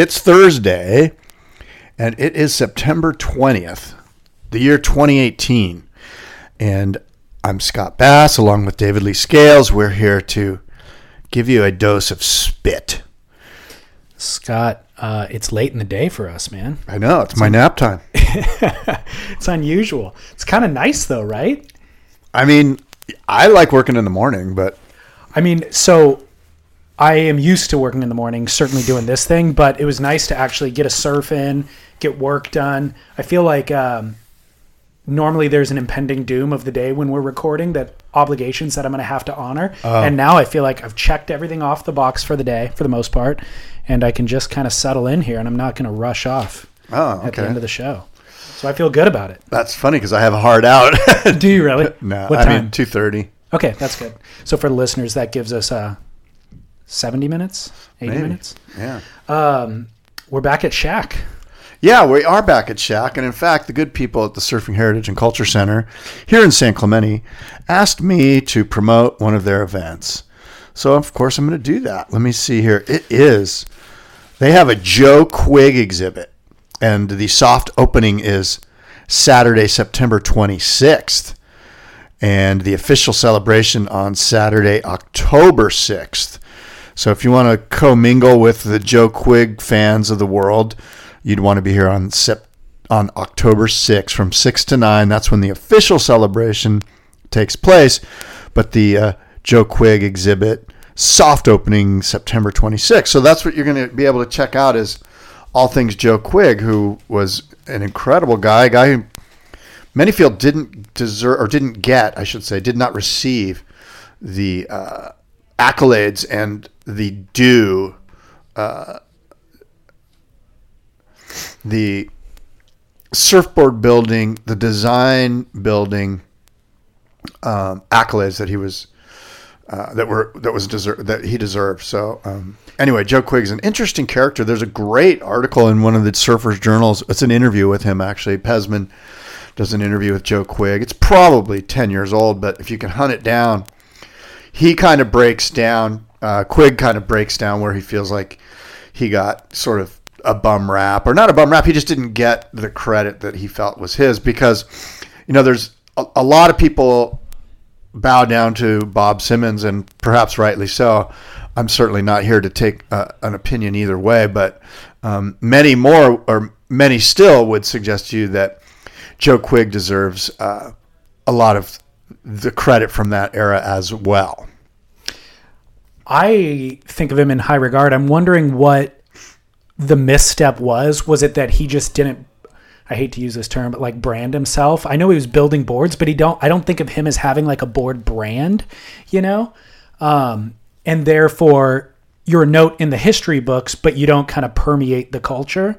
It's Thursday, and it is September 20th, the year 2018. And I'm Scott Bass, along with David Lee Scales. We're here to give you a dose of spit. Scott, uh, it's late in the day for us, man. I know, it's my nap time. It's unusual. It's kind of nice, though, right? I mean, I like working in the morning, but I mean, so I am used to working in the morning, certainly doing this thing, but it was nice to actually get a surf in, get work done. I feel like um, normally there's an impending doom of the day when we're recording that obligations that I'm going to have to honor. And now I feel like I've checked everything off the box for the day for the most part, and I can just kind of settle in here and I'm not going to rush off Oh, at the end of the show. So I feel good about it. that's funny because I have a hard out. Do you really? no, What I time? mean, 2.30. Okay, that's good. So for the listeners, that gives us uh, 70 minutes, 80 Maybe. minutes. Yeah. Um, we're back at Shack. Yeah, we are back at Shack, and in fact, the good people at the Surfing Heritage and Culture Center here in San Clemente asked me to promote one of their events. So, of course, I'm going to do that. Let me see here. It is, they have a Joe Quigg exhibit, and the soft opening is Saturday, September 26th, and the official celebration on Saturday, October 6th. So if you want to commingle with the Joe Quigg fans of the world, you'd want to be here on Sep- on October 6th from 6 to 9. That's when the official celebration takes place. But the uh, Joe Quigg exhibit soft opening September 26th. So that's what you're going to be able to check out is all things Joe Quigg, who was an incredible guy, a guy who many feel didn't deserve or didn't get, I should say, did not receive the uh, accolades and the due, uh, the surfboard building, the design building um, accolades that he was uh, that were that was deserved that he deserved. So um, anyway, Joe Quigg's an interesting character. There's a great article in one of the surfers journals. It's an interview with him actually. Pezman does an interview with Joe Quigg. It's probably ten years old, but if you can hunt it down, he kind of breaks down. Uh, Quigg kind of breaks down where he feels like he got sort of a bum rap, or not a bum rap. He just didn't get the credit that he felt was his because, you know, there's a, a lot of people bow down to Bob Simmons, and perhaps rightly so. I'm certainly not here to take uh, an opinion either way, but um, many more, or many still, would suggest to you that Joe Quigg deserves uh, a lot of the credit from that era as well. I think of him in high regard. I'm wondering what the misstep was. Was it that he just didn't I hate to use this term, but like brand himself? I know he was building boards, but he don't I don't think of him as having like a board brand, you know? Um and therefore you're a note in the history books, but you don't kind of permeate the culture.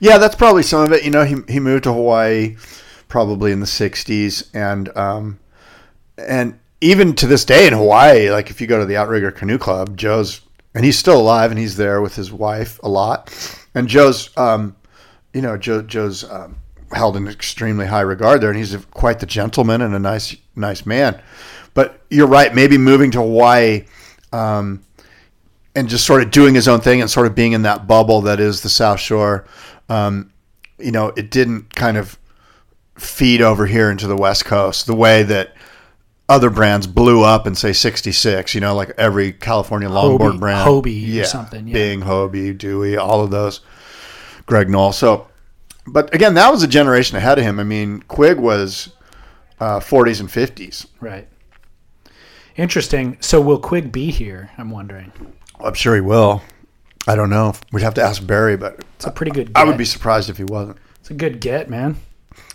Yeah, that's probably some of it. You know, he he moved to Hawaii probably in the '60s, and um, and even to this day in Hawaii, like if you go to the Outrigger Canoe Club, Joe's and he's still alive, and he's there with his wife a lot, and Joe's, um, you know, Joe Joe's um, held in extremely high regard there, and he's quite the gentleman and a nice nice man. But you're right, maybe moving to Hawaii. Um, and just sort of doing his own thing and sort of being in that bubble that is the South Shore, um, you know, it didn't kind of feed over here into the West Coast the way that other brands blew up and say 66 you know like every california longboard Hobie- brand Hobie or something, yeah. bing hobie dewey all of those greg noll so but again that was a generation ahead of him i mean quigg was uh, 40s and 50s Right. Interesting. So will Quigg be here? I'm wondering. i'm sure he will i don't know we'd have to ask barry but It's a pretty good. Get. i would be surprised if he wasn't It's a good get, man.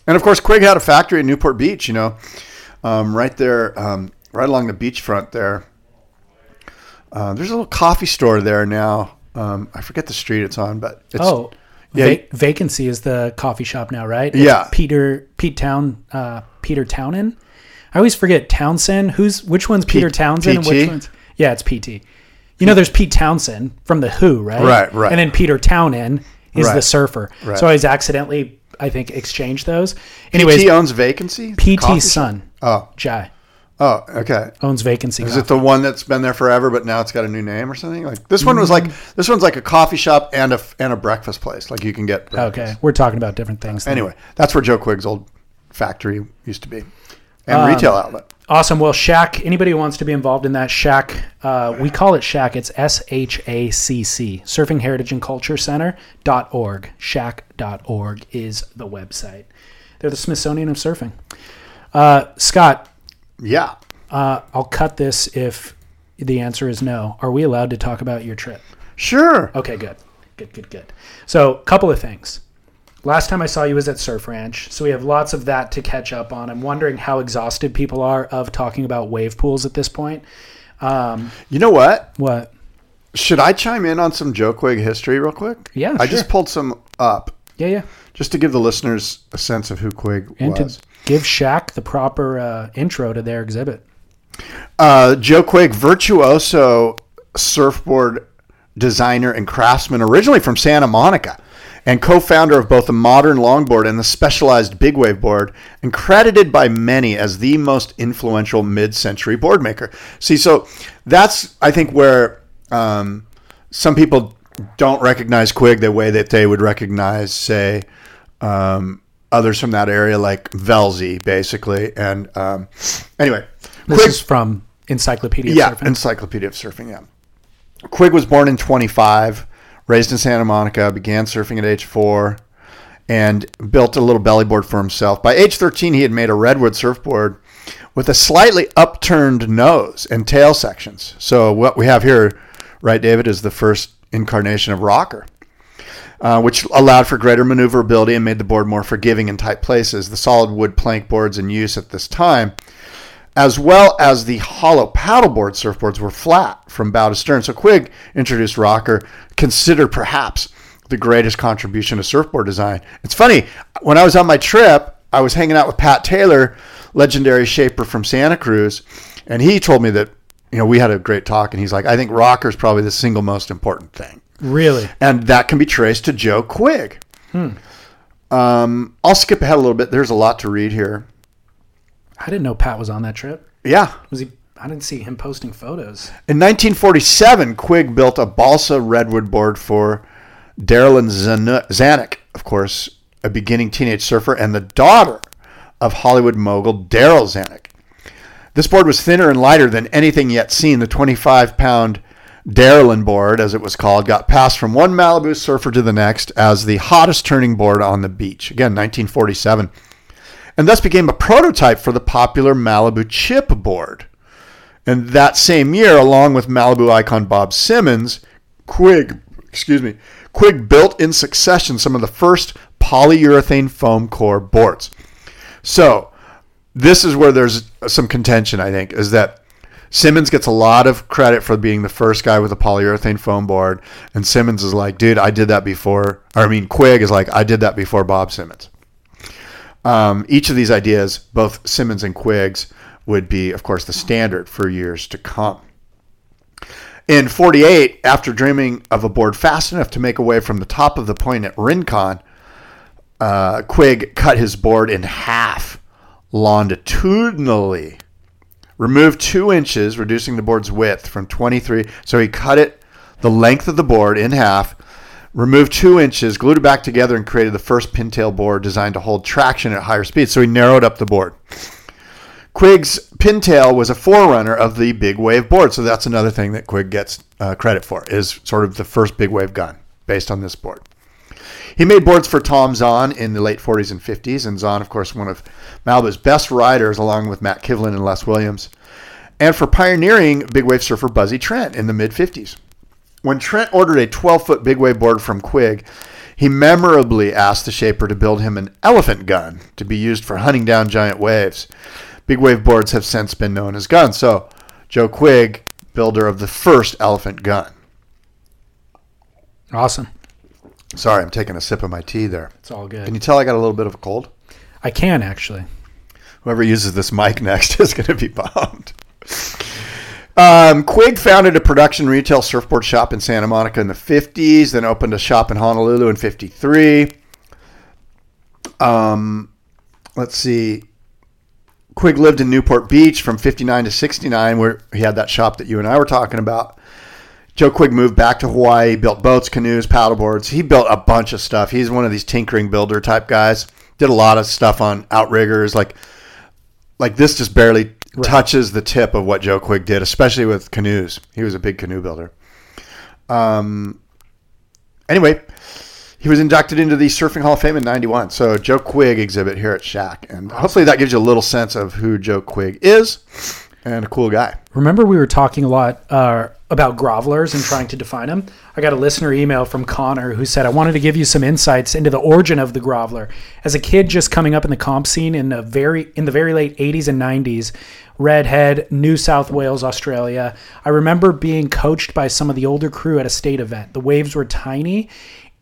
And of course, Quigg had a factory in Newport Beach, you know, um, right there, um, right along the beachfront there. Uh, there's a little coffee store there now. Um, I forget the street it's on, but it's, oh, yeah. Va- vacancy is the coffee shop now, right? Yeah. Peter Pete Town uh, Peter Townend. I always forget Townsend. Who's which one's Peter Townsend and which PT? one's yeah, it's PT. You know, there's Pete Townsend from the Who, right? Right, right. And then Peter Townend is the surfer. right. So I was accidentally, I think, exchanged those. Anyways, PT owns vacancy. PT son, Oh, Jai, oh, okay. owns vacancy. Is it the one that's been there forever, but now it's got a new name or something? Like this one was like this one's like a coffee shop and a and a breakfast place. Like you can get breakfast. okay, we're talking about different things. then. Anyway, that's where Joe Quigg's old factory used to be, and Um, retail outlet. Awesome. Well, Shack, anybody who wants to be involved in that, Shack, uh, we call it Shack. It's S H A C C, Surfing Heritage and Culture Center.org. Shack.org is the website. They're the Smithsonian of Surfing. Uh, Scott, Yeah, uh, I'll cut this if the answer is no. Are we allowed to talk about your trip? sure. Okay, good. Good, good, good. So, a couple of things. Last time I saw you was at Surf Ranch, so we have lots of that to catch up on. I'm wondering how exhausted people are of talking about wave pools at this point. Um, You know what? what? Should I chime in on some Joe Quigg history real quick? Yeah, I sure. just pulled some up Yeah, yeah. just to give the listeners a sense of who Quigg And was. to give Shack the proper uh, intro to their exhibit. Uh, Joe Quigg, virtuoso surfboard designer and craftsman, originally from Santa Monica, and co-founder of both the modern longboard and the specialized big wave board, and credited by many as the most influential mid-century board maker. See, so that's I think where um, some people don't recognize Quigg the way that they would recognize, say, um, others from that area, like Velzy, basically. And um, anyway, This Quigg- is from Encyclopedia yeah, Surfing. Encyclopedia of Surfing. Yeah, Quigg was born in 25, raised in Santa Monica, began surfing at age four, and built a little belly board for himself. By age 13, he had made a redwood surfboard with a slightly upturned nose and tail sections. So what we have here, right, David, is the first incarnation of rocker. Uh, which allowed for greater maneuverability and made the board more forgiving in tight places. The solid wood plank boards in use at this time as well as the hollow paddleboard surfboards were flat from bow to stern. So Quigg introduced rocker, considered perhaps the greatest contribution to surfboard design. It's funny, when I was on my trip, I was hanging out with Pat Taylor, legendary shaper from Santa Cruz, and he told me that, you know, we had a great talk, and he's like, I think rocker is probably the single most important thing. Really? And that can be traced to Joe Quigg. Um, I'll skip ahead a little bit. There's a lot to read here. I didn't know Pat was on that trip. Yeah, Was he? I didn't see him posting photos. In 1947, Quigg built a balsa redwood board for Darrylin Zan- Zanuck, of course, a beginning teenage surfer and the daughter of Hollywood mogul Darryl Zanuck. This board was thinner and lighter than anything yet seen. The 25 pound Darrylin board, as it was called, got passed from one Malibu surfer to the next as the hottest turning board on the beach. Again, 1947. And thus became a prototype for the popular Malibu chip board. And that same year, along with Malibu icon Bob Simmons, Quigg, excuse me, Quigg built in succession some of the first polyurethane foam core boards. So, this is where there's some contention, I think, is that Simmons gets a lot of credit for being the first guy with a polyurethane foam board, and Simmons is like, dude, I did that before. Or I mean, Quigg is like, I did that before Bob Simmons. Um, each of these ideas, both Simmons and Quigg's, would be, of course, the standard for years to come. In 48, after dreaming of a board fast enough to make away from the top of the point at Rincon, uh, Quigg cut his board in half longitudinally, removed two inches, reducing the board's width from 23. So he cut it the length of the board in half, removed two inches, glued it back together, and created the first pintail board designed to hold traction at higher speeds. So he narrowed up the board. Quigg's pintail was a forerunner of the big wave board, so that's another thing that Quigg gets uh, credit for is sort of the first big wave gun based on this board. He made boards for Tom Zahn in the late 40s and 50s, and Zahn, of course, one of Malibu's best riders, along with Matt Kivlin and Les Williams, and for pioneering big wave surfer Buzzy Trent in the mid 50s. When Trent ordered a 12 foot big wave board from Quigg, he memorably asked the shaper to build him an elephant gun to be used for hunting down giant waves. Big wave boards have since been known as guns. So, Joe Quigg, builder of the first elephant gun. Awesome. Sorry, I'm taking a sip of my tea there. It's all good. Can you tell I got a little bit of a cold? I can actually. Whoever uses this mic next is going to be bummed. Um, Quigg founded a production retail surfboard shop in Santa Monica in the 50s, then opened a shop in Honolulu in 53. Um, let's see. Quigg lived in Newport Beach from 59 to 69, where he had that shop that you and I were talking about. Joe Quigg moved back to Hawaii, built boats, canoes, paddleboards. He built a bunch of stuff. He's one of these tinkering builder type guys. Did a lot of stuff on outriggers, like like this just barely touches the tip of what Joe Quigg did, especially with canoes. He was a big canoe builder. Um, anyway, he was inducted into the Surfing Hall of Fame in '91. So Joe Quigg exhibit here at Shack, and hopefully that gives you a little sense of who Joe Quigg is, and a cool guy. Remember, we were talking a lot uh, about grovelers and trying to define them. I got a listener email from Connor who said, "I wanted to give you some insights into the origin of the groveler. As a kid, just coming up in the comp scene in the very in the very late '80s and '90s, Redhead, New South Wales, Australia. I remember being coached by some of the older crew at a state event. The waves were tiny,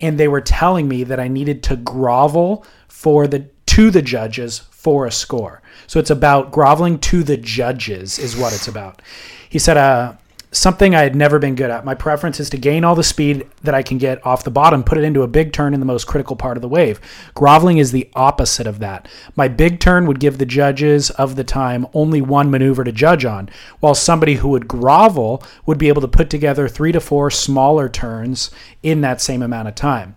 and they were telling me that I needed to grovel for the to the judges for a score. So it's about groveling to the judges is what it's about. He said, uh, something I had never been good at. My preference is to gain all the speed that I can get off the bottom, put it into a big turn in the most critical part of the wave. Groveling is the opposite of that. My big turn would give the judges of the time only one maneuver to judge on, while somebody who would grovel would be able to put together three to four smaller turns in that same amount of time.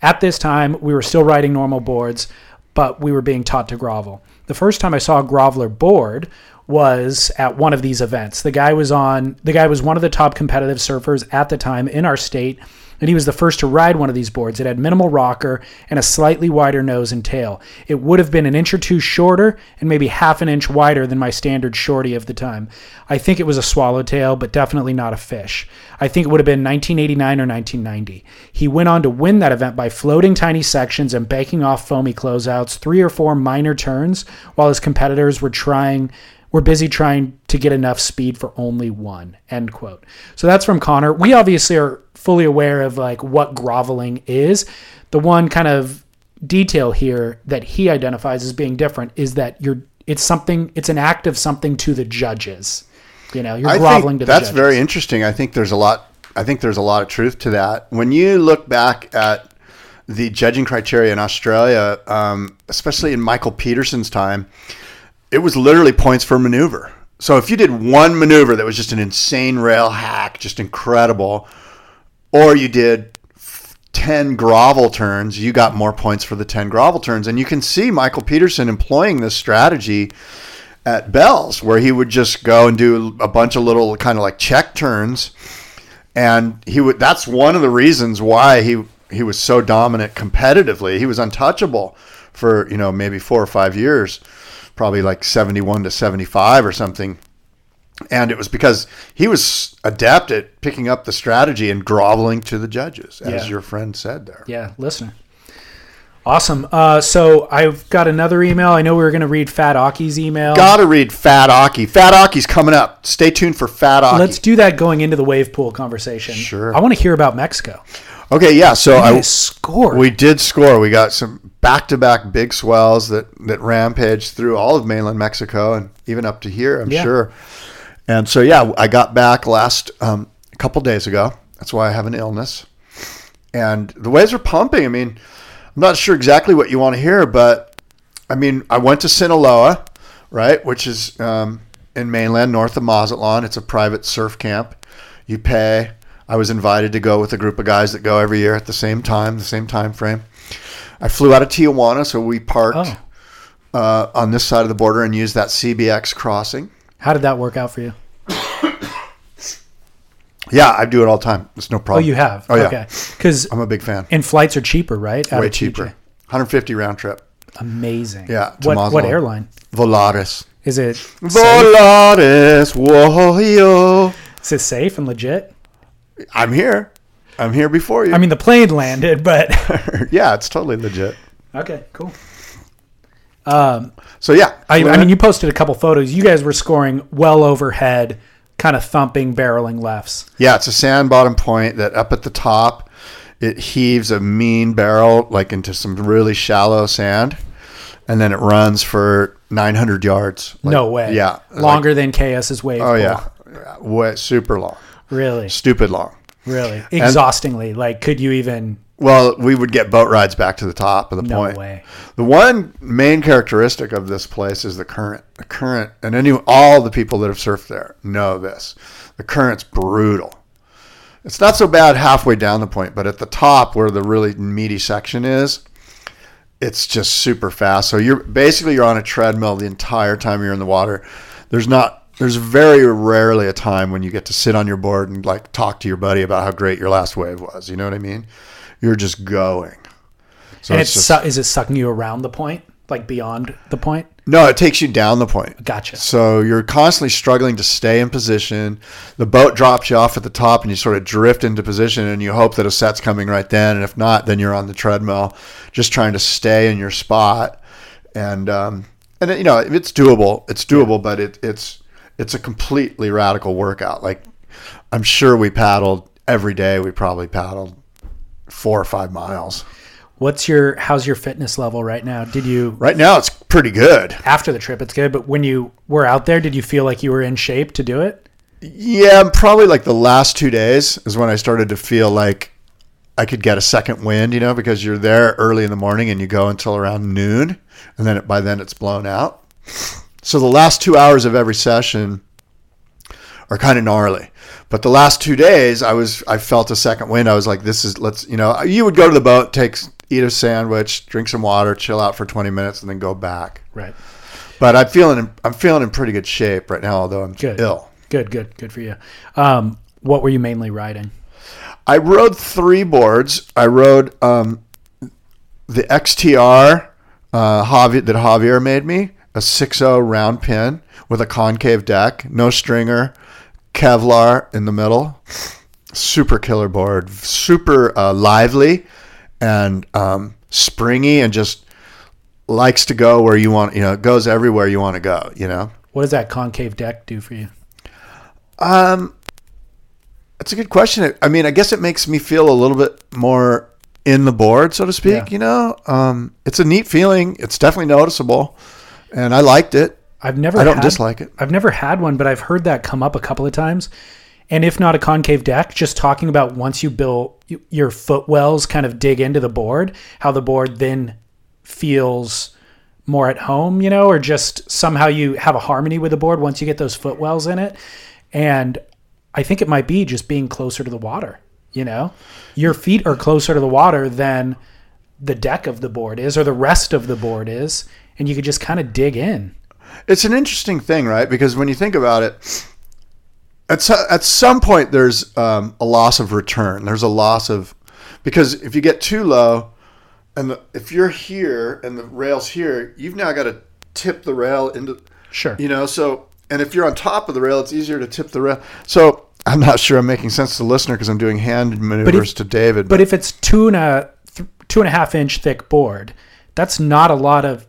At this time, we were still riding normal boards, but we were being taught to grovel. The first time I saw a groveler board was at one of these events. The guy was on the guy was one of the top competitive surfers at the time in our state and he was the first to ride one of these boards. It had minimal rocker and a slightly wider nose and tail. It would have been an inch or two shorter and maybe half an inch wider than my standard shorty of the time. I think it was a swallowtail, but definitely not a fish. I think it would have been 1989 or 1990. He went on to win that event by floating tiny sections and banking off foamy closeouts, three or four minor turns, while his competitors were trying we're busy trying to get enough speed for only one end quote so that's from connor we obviously are fully aware of like what groveling is the one kind of detail here that he identifies as being different is that you're it's something it's an act of something to the judges you know you're I groveling to the judges. that's judges very interesting. I think there's a lot. I think there's a lot of truth to that. When you look back at the judging criteria in Australia, um, especially in Michael Peterson's time, it was literally points for maneuver. So if you did one maneuver that was just an insane rail hack, just incredible, or you did 10 grovel turns, you got more points for the 10 grovel turns. And you can see Michael Peterson employing this strategy at Bell's, where he would just go and do a bunch of little kind of like check turns. And he would that's one of the reasons why he he was so dominant competitively. He was untouchable for, you know, maybe 4 or 5 years, probably like 71 to 75 or something. And it was because he was adept at picking up the strategy and groveling to the judges, as Yeah. your friend said there. yeah listener awesome uh, so i've got another email i know we were going to read fat aki's email Gotta read Fat Aki. Fat Aki's coming up. Stay tuned for Fat Aki. let's do that going into the wave pool conversation Sure. i want to hear about mexico okay, yeah. So I scored. we did score. We got some back-to-back big swells that that rampaged through all of mainland Mexico and even up to here. I'm Yeah. sure. And so yeah, I got back last um, a couple days ago. That's why I have an illness. And the waves are pumping. I mean, I'm not sure exactly what you want to hear, but I mean, I went to Sinaloa, right, which is um, in mainland north of Mazatlan. It's a private surf camp. You pay. I was invited to go with a group of guys that go every year at the same time, the same time frame. I flew out of Tijuana, so we parked Oh. uh, on this side of the border and used that CBX crossing. how did that work out for you Yeah, I do it all the time. It's no problem. oh you have Oh yeah, okay because I'm a big fan. and flights are cheaper right Out Way cheaper. 150 round trip. amazing Yeah, to what, what airline Volaris. is it? Volaris. Whoa, is it safe and legit I'm here. I'm here before you. i mean the plane landed but yeah, it's totally legit. okay cool um So yeah, I, I mean, you posted a couple photos. You guys were scoring well overhead, kind of thumping, barreling lefts. yeah, it's a sand bottom point that up at the top it heaves a mean barrel like into some really shallow sand, and then it runs for 900 yards. Like- no way. Yeah, Longer than KS's wave. Oh yeah. Way, super long, Really. stupid long. Really. Exhaustingly. like, could you even? Well, we would get boat rides back to the top of the No point. way. The one main characteristic of this place is the current. The current, and any all the people that have surfed there know this. The current's brutal. It's not so bad halfway down the point, but at the top where the really meaty section is, it's just super fast. So you're basically you're on a treadmill the entire time you're in the water. There's not there's very rarely a time when you get to sit on your board and like talk to your buddy about how great your last wave was. You know what I mean? You're just going. So and it's it's, just, su- is it sucking you around the point? Like beyond the point? no, it takes you down the point. Gotcha. So you're constantly struggling to stay in position. The boat drops you off at the top, and you sort of drift into position, and you hope that a set's coming right then. And if not, then you're on the treadmill, just trying to stay in your spot. And um, and you know it's doable. It's doable, but it, it's it's a completely radical workout. Like I'm sure we paddled every day. We probably paddled four or five miles. What's your how's your fitness level right now? Did you Right now, it's pretty good. after the trip it's good, but when you were out there, did you feel like you were in shape to do it? Yeah, probably like the last two days is when I started to feel like I could get a second wind, you know, because you're there early in the morning and you go until around noon, and then it, by then it's blown out. So the last two hours of every session are kind of gnarly. But the last two days, I was I felt a second wind. I was like, this is let's you know, you would go to the boat, take eat a sandwich, drink some water, chill out for 20 minutes, and then go back. Right. But I'm feeling I'm feeling in pretty good shape right now, although I'm Good. ill. Good, good, good for you. Um, what were you mainly riding? I rode three boards. I rode um, the XTR uh, Javi, that Javier made me, a 6.0 round pin with a concave deck, no stringer, Kevlar in the middle. Super killer board, super uh, lively and um, springy, and just likes to go where you want. You know, it goes everywhere you want to go. You know. What does that concave deck do for you? Um, that's a good question. I mean, I guess it makes me feel a little bit more in the board, so to speak. Yeah. You know, um, it's a neat feeling. It's definitely noticeable, and I liked it. I've never I don't had- dislike it. I've never had one, but I've heard that come up a couple of times. And if not a concave deck, just talking about once you build your footwells kind of dig into the board, how the board then feels more at home, you know, or just somehow you have a harmony with the board once you get those footwells in it. And I think it might be just being closer to the water, you know? Your feet are closer to the water than the deck of the board is or the rest of the board is, and you could just kind of dig in. It's an interesting thing, right? Because when you think about it, at so, at some point there's um, a loss of return. There's a loss of because if you get too low, and the, if you're here and the rail's here, you've now got to tip the rail into Sure. you know so and if you're on top of the rail it's easier to tip the rail so i'm not sure i'm making sense to the listener because i'm doing hand maneuvers to david But if it's two and a th- two and a half inch thick board, that's not a lot of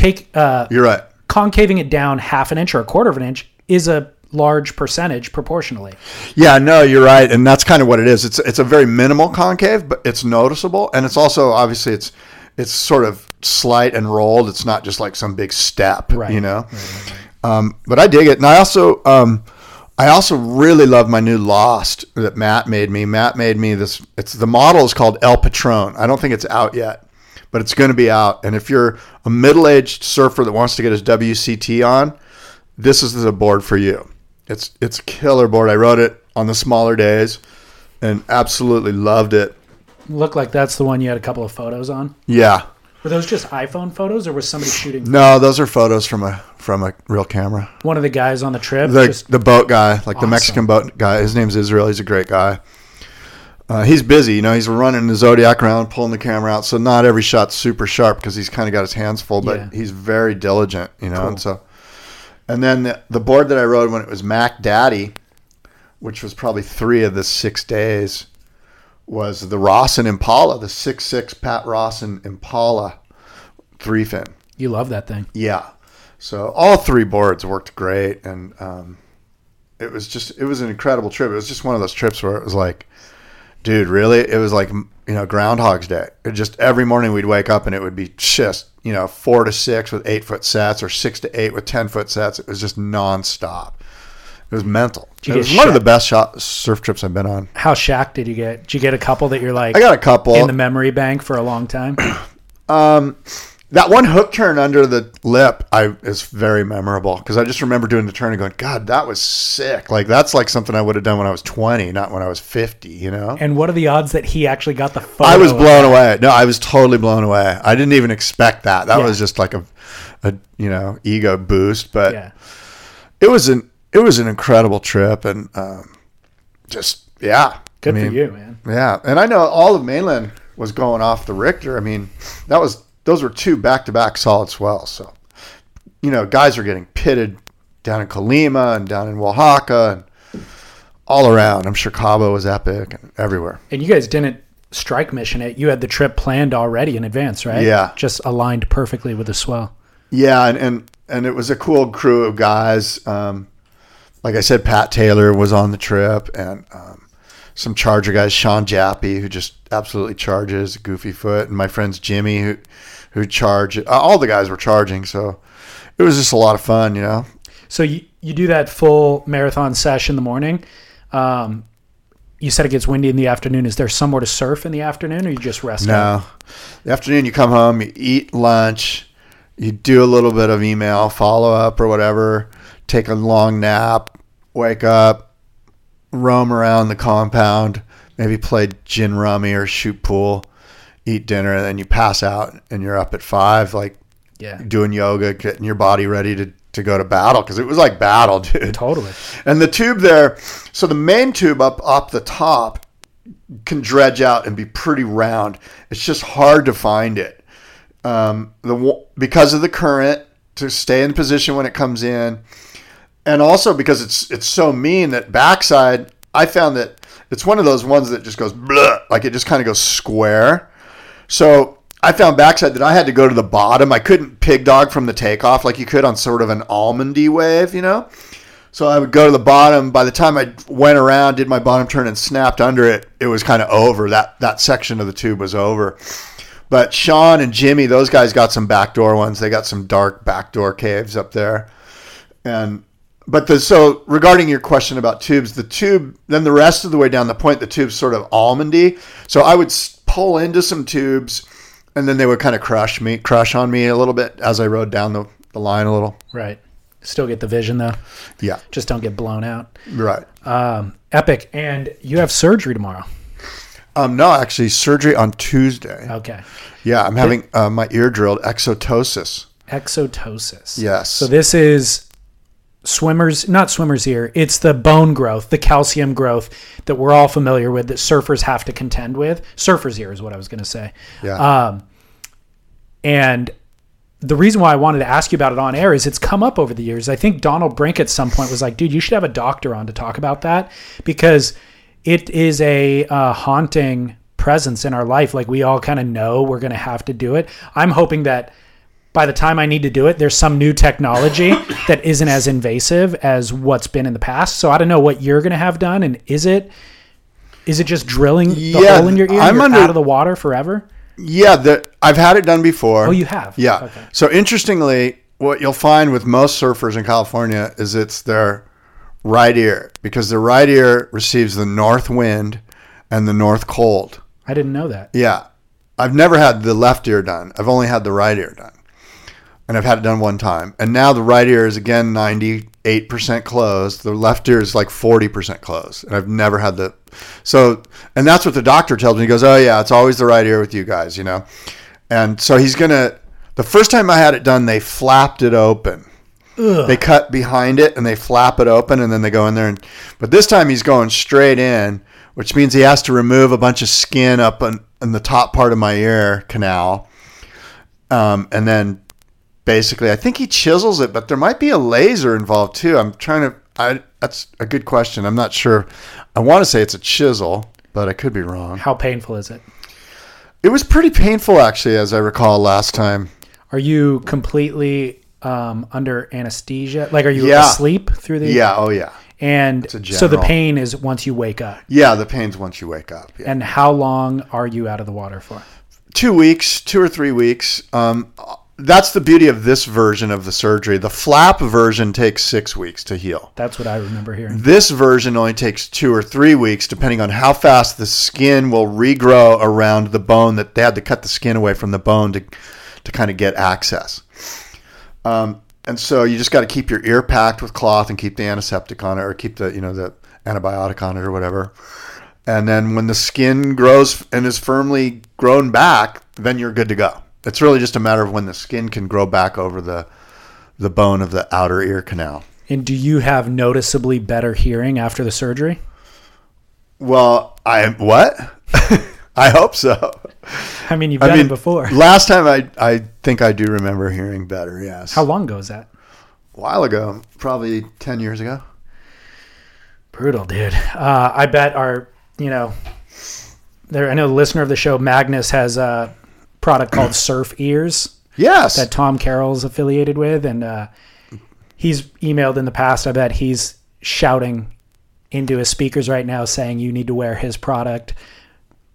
take uh, you're right concaving it down half an inch or a quarter of an inch is a large percentage proportionally. yeah no you're right and that's kind of what it is it's it's a very minimal concave but it's noticeable and it's also obviously it's it's sort of slight and rolled it's not just like some big step Right. you know Um, but i dig it and i also um, I also really love my new Lost that Matt made me. Matt made me this. It's the model is called El Patron. I don't think it's out yet, but it's going to be out. And if you're a middle-aged surfer that wants to get his WCT on, this is the board for you. It's it's a killer board. I rode it on the smaller days, and absolutely loved it. Look like that's the one you had a couple of photos on. Yeah. Were those just iPhone photos, or was somebody shooting No, those are photos from a from a real camera. one of the guys on the trip? the just the boat guy, like the Mexican boat guy. His name's Israel. He's a great guy. Uh, he's busy, you know. He's running the Zodiac around, pulling the camera out. So not every shot's super sharp because he's kind of got his hands full. But Yeah. he's very diligent, you know. Cool. And so, and then the, the board that I rode when it was Mac Daddy, which was probably three of the six days, was the Rawson Impala, the six six Pat Rawson Impala, three fin. you love that thing. Yeah. So all three boards worked great, and um, it was just it was an incredible trip. It was just one of those trips where it was like, dude, really? It was like you know, Groundhog's Day. It just every morning we'd wake up and it would be just, you know, four to six with eight foot sets or six to eight with 10 foot sets. It was just nonstop. It was mental. It was one of the best shot, surf trips I've been on. How shack did you get? Did you get a couple that you're like I got a couple. in the memory bank for a long time? Um, that one hook turn under the lip I is very memorable because I just remember doing the turn and going, God, that was sick. Like that's like something I would have done when I was 20, not when I was 50, you know? and what are the odds that he actually got the photo? I was blown away. No, I was totally blown away. I didn't even expect that. That Yeah. was just like a, a you know ego boost, but Yeah. it was an it was an incredible trip and um, just yeah. Good I for you, man. Yeah, and I know all of mainland was going off the Richter. I mean, that was those were two back to back solid swells. So you know, guys are getting pitted down in Colima and down in Oaxaca and all around. I'm sure Cabo was epic and everywhere. And you guys didn't strike mission it. You had the trip planned already in advance, right? Yeah. Just aligned perfectly with the swell. Yeah, and and, and it was a cool crew of guys. Um, like I said, Pat Taylor was on the trip, and um, some Charger guys, Sean Jappy, who just absolutely charges, Goofy Foot, and my friends Jimmy, who who charge. uh, All the guys were charging, so it was just a lot of fun, you know. So you, you do that full marathon sesh in the morning. Um, you said it gets windy in the afternoon. Is there somewhere to surf in the afternoon, or you just rest? No, the afternoon you come home, you eat lunch, you do a little bit of email follow up or whatever, take a long nap, wake up, roam around the compound, maybe play gin rummy or shoot pool, eat dinner, and then you pass out and you're up at five, like Yeah, doing yoga, getting your body ready to, to go to battle because it was like battle, dude. totally. And the tube there, so the main tube up up the top can dredge out and be pretty round. It's just hard to find it. Um, the because of the current to stay in position when it comes in, and also because it's it's so mean that backside. I found that it's one of those ones that just goes blah, like it just kind of goes square. So I found backside that I had to go to the bottom. I couldn't pig dog from the takeoff like you could on sort of an almondy wave, you know. So I would go to the bottom. By the time I went around, did my bottom turn and snapped under it, it was kind of over. That that section of the tube was over. But Sean and Jimmy, those guys got some backdoor ones. They got some dark backdoor caves up there. And but the so regarding your question about tubes, the tube then the rest of the way down the point, the tube's sort of almondy. So I would pull into some tubes, and then they would kind of crush me, crush on me a little bit as I rode down the, the line a little. Right. Still get the vision though. Yeah, Just don't get blown out. right. Um, epic. And you have surgery tomorrow. Um, no, actually, surgery on Tuesday. Okay. Yeah, I'm having uh, my ear drilled, exotosis. Exotosis. Yes. So this is swimmers, not swimmers ear. It's the bone growth, the calcium growth that we're all familiar with that surfers have to contend with. Surfers ear is what I was going to say. Yeah. Um, and the reason why I wanted to ask you about it on air is it's come up over the years. I think Donald Brink at some point was like, dude, you should have a doctor on to talk about that because it is a uh, haunting presence in our life. Like we all kind of know we're going to have to do it. I'm hoping that by the time I need to do it, there's some new technology that isn't as invasive as what's been in the past. So I don't know what you're going to have done. And is it, is it just drilling the Yeah, hole in your ear? I'm You're under- out of the water forever? yeah, the, I've had it done before. Oh, you have? Yeah. Okay. So interestingly, what you'll find with most surfers in California is it's their right ear because their right ear receives the north wind and the north cold. I didn't know that. Yeah. I've never had the left ear done. I've only had the right ear done. And I've had it done one time. And now the right ear is again 98% closed. The left ear is like 40% closed. And I've never had the. So, and that's what the doctor tells me. He goes, Oh, yeah, it's always the right ear with you guys, you know? And so he's going to. The first time I had it done, they flapped it open. They cut behind it and they flap it open and then they go in there. And, but this time he's going straight in, which means he has to remove a bunch of skin up in, in the top part of my ear canal. Um, and then basically, I think he chisels it, but there might be a laser involved too. I'm trying to. I that's a good question. I'm not sure. I want to say it's a chisel, but I could be wrong. How painful is it? It was pretty painful, actually, as I recall last time. Are you completely um, under anesthesia? Like, are you Yeah. asleep through the? Yeah. Oh, yeah. And so the pain is once you wake up. Yeah, the pain's once you wake up. Yeah. And how long are you out of the water for? two weeks, two or three weeks. Um, that's the beauty of this version of the surgery. The flap version takes six weeks to heal. That's what I remember hearing. This version only takes two or three weeks, depending on how fast the skin will regrow around the bone. That they had to cut the skin away from the bone to to kind of get access. Um, and so you just got to keep your ear packed with cloth and keep the antiseptic on it, or keep the you know the antibiotic on it, or whatever. And then when the skin grows and is firmly grown back, then you're good to go. It's really just a matter of when the skin can grow back over the the bone of the outer ear canal. And do you have noticeably better hearing after the surgery? Well, I what? I hope so. I mean, you've I done mean, it before. last time I I think I do remember hearing better. Yes, How long ago is that? a while ago, probably ten years ago. Brutal, dude. Uh, I bet our, you know, there. I know the listener of the show, Magnus, has a product called Surf Ears Yes, that Tom Carroll's affiliated with, and uh, he's emailed in the past. I bet he's shouting into his speakers right now, saying you need to wear his product.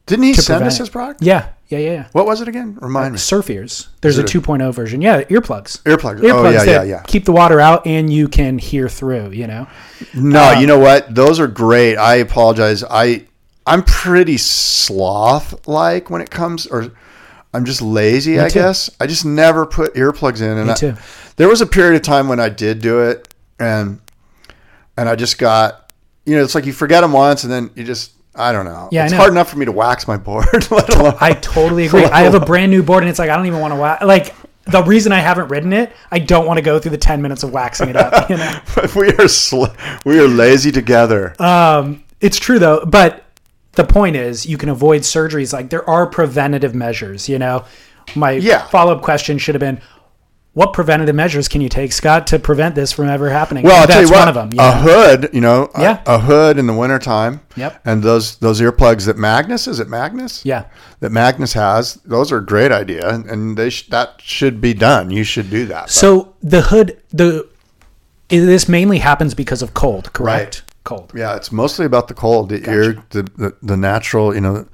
didn't he send us it. his product? Yeah, yeah, yeah. yeah. What was it again? Remind me. Surf Ears. There's a a- 2.0 version. Yeah, earplugs. Earplugs. Earplugs Oh yeah, yeah, yeah. keep the water out and you can hear through. You know. No, Um, you know what? Those are great. I apologize. I I'm pretty sloth like when it comes or I'm just lazy, I too. guess. I just never put earplugs in and Me I- too. there was a period of time when I did do it and and I just got you know, it's like you forget them once and then you just I don't know. Yeah, it's know. hard enough for me to wax my board, let alone I totally agree. I have a brand new board, and it's like I don't even want to wax. Like the reason I haven't ridden it, I don't want to go through the ten minutes of waxing it up. You know, we are sl- we are lazy together. Uh, it's true though. But the point is, you can avoid surgeries. Like there are preventative measures. You know, my Yeah. follow up question should have been, what preventative measures can you take, Scott, to prevent this from ever happening? Well, I'll And tell you that's what. one of them. a know? hood, you know, a- Yeah. a, hood in the wintertime. Yep. And those those earplugs that Magnus is it Magnus? Yeah. That Magnus has. Those are a great idea, and, they sh- that should be done. You should do that. So the hood, the this mainly happens because of cold, correct? Right. Cold. yeah, it's mostly about the cold. The ear, the, the the natural, you know,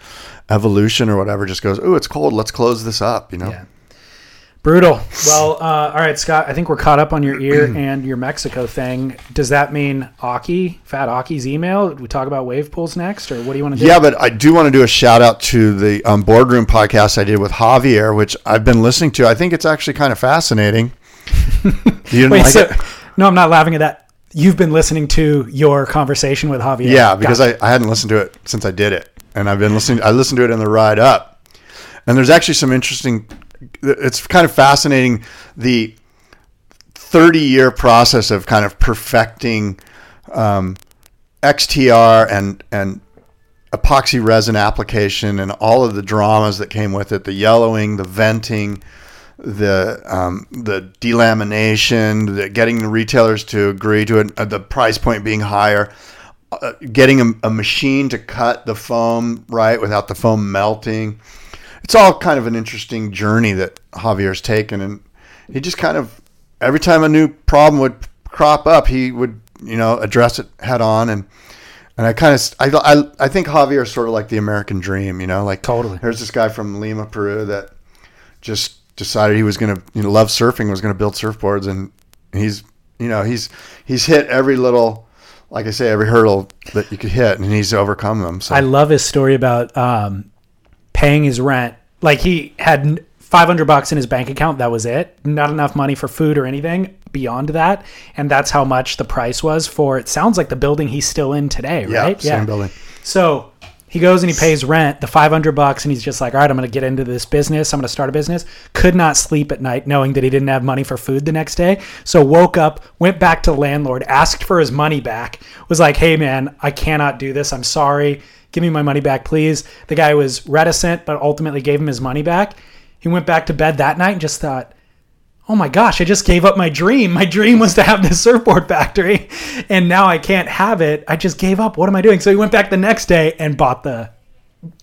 evolution or whatever just goes. Oh, it's cold. Let's close this up. You know. Yeah. Brutal. Well, uh, all right, Scott. I think we're caught up on your ear and your Mexico thing. Does that mean Aki, Fat Aki's email? We talk about wave pools next, or what do you want to do? Yeah, but I do want to do a shout out to the um, boardroom podcast I did with Javier, which I've been listening to. I think it's actually kind of fascinating. you didn't Wait, like so, it? no, I'm not laughing at that. You've been listening to your conversation with Javier. Yeah, because Gotcha. I, I hadn't listened to it since I did it, and I've been listening. I listened to it in the ride up, and there's actually some interesting. It's kind of fascinating the 30 year process of kind of perfecting um, XTR and and epoxy resin application and all of the dramas that came with it, the yellowing, the venting, the um, the delamination, the getting the retailers to agree to it, uh, the price point being higher, uh, getting a, a machine to cut the foam right without the foam melting. It's all kind of an interesting journey that Javier's taken, and he just kind of every time a new problem would crop up, he would you know address it head on and. And I kind of, I, I, I think Javier is sort of like the American dream, you know, like Totally. There's this guy from Lima, Peru, that just decided he was going to, you know, love surfing, was going to build surfboards, and he's, you know, he's he's hit every little, like I say, every hurdle that you could hit, and he's overcome them. So I love his story about um, paying his rent. Like he had 500 bucks in his bank account. That was it. Not enough money for food or anything beyond that. And that's how much the price was for, it sounds like the building he's still in today, right? yeah, same building. So he goes and he pays rent, the 500 bucks, and he's just like, all right, I'm going to get into this business. I'm going to start a business. Could not sleep at night knowing that he didn't have money for food the next day. So woke up, went back to landlord, asked for his money back, was like, hey, man, I cannot do this. I'm sorry. Give me my money back, please. The guy was reticent, but ultimately gave him his money back. He went back to bed that night and just thought, oh my gosh, I just gave up my dream. My dream was to have this surfboard factory, and now I can't have it. I just gave up. What am I doing? So he went back the next day and bought the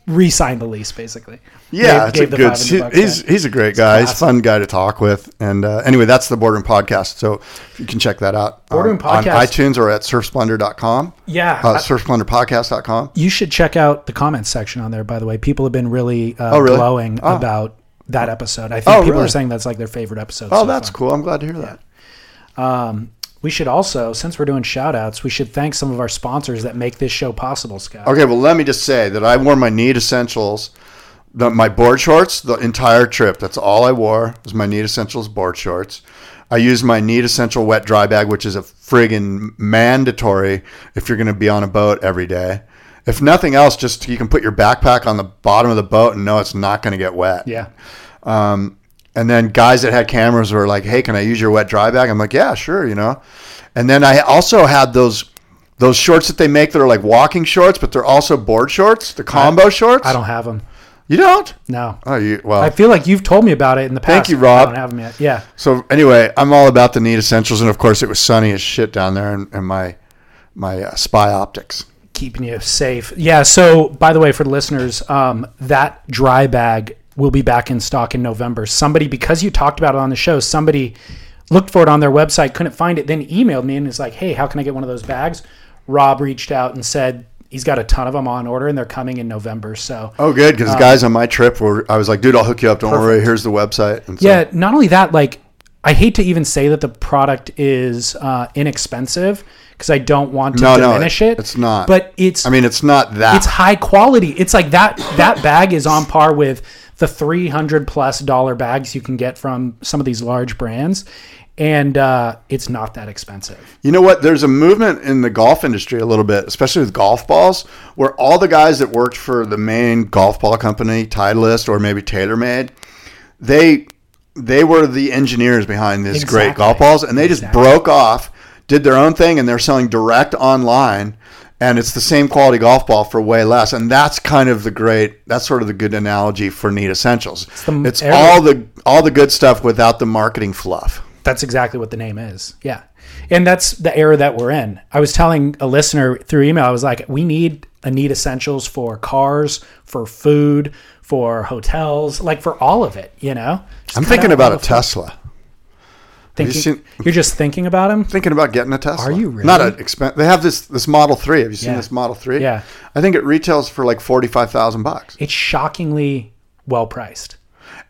re-signed the lease basically. Yeah, Gave- it's gave a good. He, he's he's a great guy. He's a fun guy to talk with. And uh, anyway, that's the Boardroom Podcast. So you can check that out Boardroom on, on Podcast. iTunes or at surfsplendor.com. Yeah, Uh, I- surfsplendorpodcast.com. you should check out the comments section on there. By the way, people have been really, uh, Oh, really? glowing Oh. about that oh. episode. I oh, think Oh, people really? are saying that's like their favorite episode. Oh, so that's far. cool. I'm glad to hear that. Um, we should also, since we're doing shout outs, we should thank some of our sponsors that make this show possible, Scott. Okay, well, let me just say that I wore my Need Essentials, the, my board shorts, the entire trip. That's all I wore was my Need Essentials board shorts. I used my Need Essential wet dry bag, which is a friggin' mandatory if you're going to be on a boat every day. If nothing else, just you can put your backpack on the bottom of the boat and know it's not going to get wet. Yeah. Um, and then guys that had cameras were like, "Hey, can I use your wet dry bag?" I'm like, "Yeah, sure," you know. And then I also had those those shorts that they make that are like walking shorts, but they're also board shorts, the combo shorts. I don't have them. You don't? No. Oh, you well. I feel like you've told me about it in the past. Thank you, I Rob. don't have them yet. Yeah. so anyway, I'm all about the need essentials, and of course, it was sunny as shit down there, and, and my my uh, spy optics. Keeping you safe. Yeah. So, by the way, for the listeners, um, that dry bag will be back in stock in November. Somebody, because you talked about it on the show, somebody looked for it on their website, couldn't find it, then emailed me and was like, "Hey, how can I get one of those bags?" Rob reached out and said he's got a ton of them on order and they're coming in November. So, Oh, good, because guys on my trip were. I was like, "Dude, I'll hook you up. Don't worry. Here's the website." So, yeah. Not only that, like I hate to even say that the product is uh, inexpensive because I don't want to No, no, diminish it- it. it's not. But it's I mean, it's not that. it's high quality. It's like that that bag is on par with the 300 plus dollar bags you can get from some of these large brands and uh, it's not that expensive. You know what? There's a movement in the golf industry a little bit, especially with golf balls, where all the guys that worked for the main golf ball company, Titleist or maybe TaylorMade, they they were the engineers behind these great golf balls, and they just broke off, did their own thing, and they're selling direct online. And it's the same quality golf ball for way less, and that's kind of the great. That's sort of the good analogy for Need Essentials. It's, the- all the all the good stuff without the marketing fluff. That's exactly what the name is. Yeah. And that's the era that we're in. I was telling a listener through email, I was like, we need a need essentials for cars, for food, for hotels, like for all of it, you know? I'm thinking about a. Tesla. Thinking, you seen- you're just thinking about them? thinking about getting a Tesla. Are you really? Not an expense. They have this this Model Three. Have you seen Yeah. this Model Three? Yeah. I think it retails for like forty five thousand bucks. It's shockingly well priced.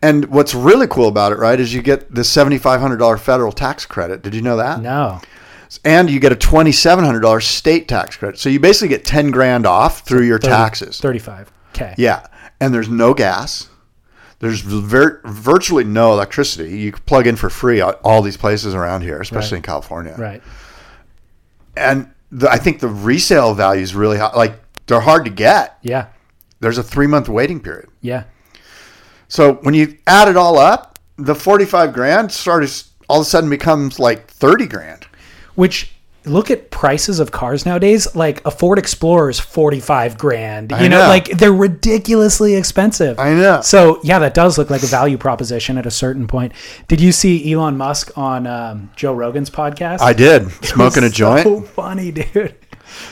And what's really cool about it, right, is you get the seventy five hundred dollar federal tax credit. Did you know that? No. And you get a twenty seven hundred dollar state tax credit. So you basically get ten grand off through your 30 taxes. 35. Okay. Yeah, and there's no gas. There's vir- virtually no electricity. You can plug in for free at all these places around here, especially Right. in California. Right. And the, I think the resale value is really high. Like they're hard to get. Yeah. There's a three month waiting period. Yeah. So when you add it all up, the 45 grand started all of a sudden becomes like 30 grand. Which look at prices of cars nowadays. Like a Ford Explorer is 45 grand. You know, know. like they're ridiculously expensive. I know. So yeah, that does look like a value proposition at a certain point. Did you see Elon Musk on um, Joe Rogan's podcast? I did. Smoking a joint. So funny, dude.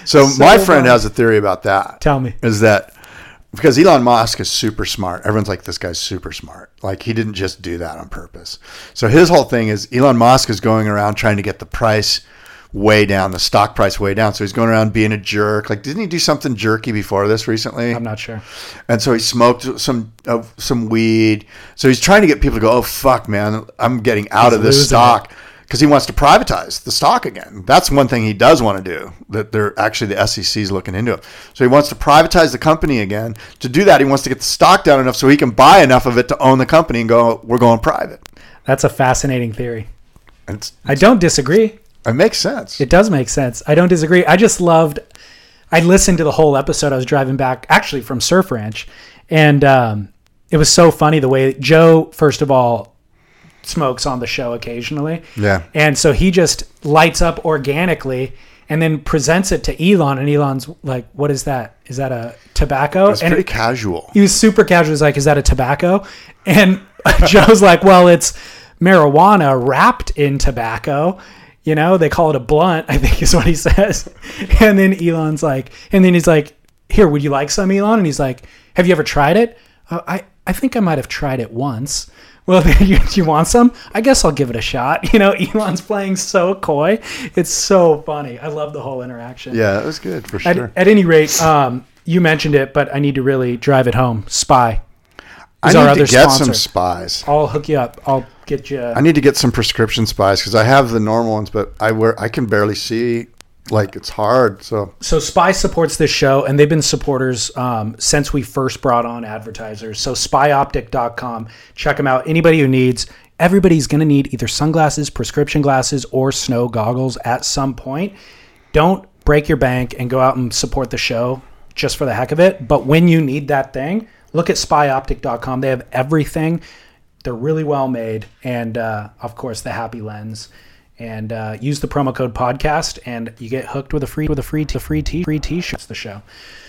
So, so my friend funny. has a theory about that. Tell me. Is that because Elon Musk is super smart. Everyone's like, this guy's super smart. Like he didn't just do that on purpose. So his whole thing is Elon Musk is going around trying to get the price way down, the stock price way down. So he's going around being a jerk. Like, didn't he do something jerky before this recently? I'm not sure. and so he smoked some uh, some weed. So he's trying to get people to go, "Oh fuck, man, I'm getting out He's of this stock." Because he wants to privatize the stock again. That's one thing he does want to do. That they're actually the SEC is looking into it. So he wants to privatize the company again. To do that, he wants to get the stock down enough so he can buy enough of it to own the company and go, "We're going private." That's a fascinating theory. And it's, I don't disagree. It makes sense. It does make sense. I don't disagree. I just loved. I listened to the whole episode. I was driving back, actually from Surf Ranch, and um, it was so funny the way Joe, first of all, smokes on the show occasionally. Yeah. and so he just lights up organically, and then presents it to Elon, and Elon's like, "What is that? Is that a tobacco?" it's pretty casual. he was super casual. He's like, "Is that a tobacco?" And Joe's like, "Well, it's marijuana wrapped in tobacco." You know, they call it a blunt. I think is what he says. And then Elon's like, and then he's like, here, would you like some, Elon? And he's like, have you ever tried it? Uh, I, I think I might have tried it once. Well, you, you want some? I guess I'll give it a shot. You know, Elon's playing so coy. It's so funny. I love the whole interaction. Yeah, it was good for At, sure. at any rate, um, you mentioned it, but I need to really drive it home. Spy. I need our to other get sponsor. some spies. I'll hook you up. I'll get you. I need to get some prescription spies because I have the normal ones, but I wear I can barely see. Like it's hard. So So Spy supports this show, and they've been supporters um, since we first brought on advertisers. So spyoptic.com, check them out. Anybody who needs, everybody's going to need either sunglasses, prescription glasses, or snow goggles at some point. Don't break your bank and go out and support the show just for the heck of it. But when you need that thing, look at spyoptic.com. They have everything. They're really well made, and uh, of course the happy lens. And uh, use the promo code podcast, and you get hooked with a free with a free t- free t free t-shirts. The show.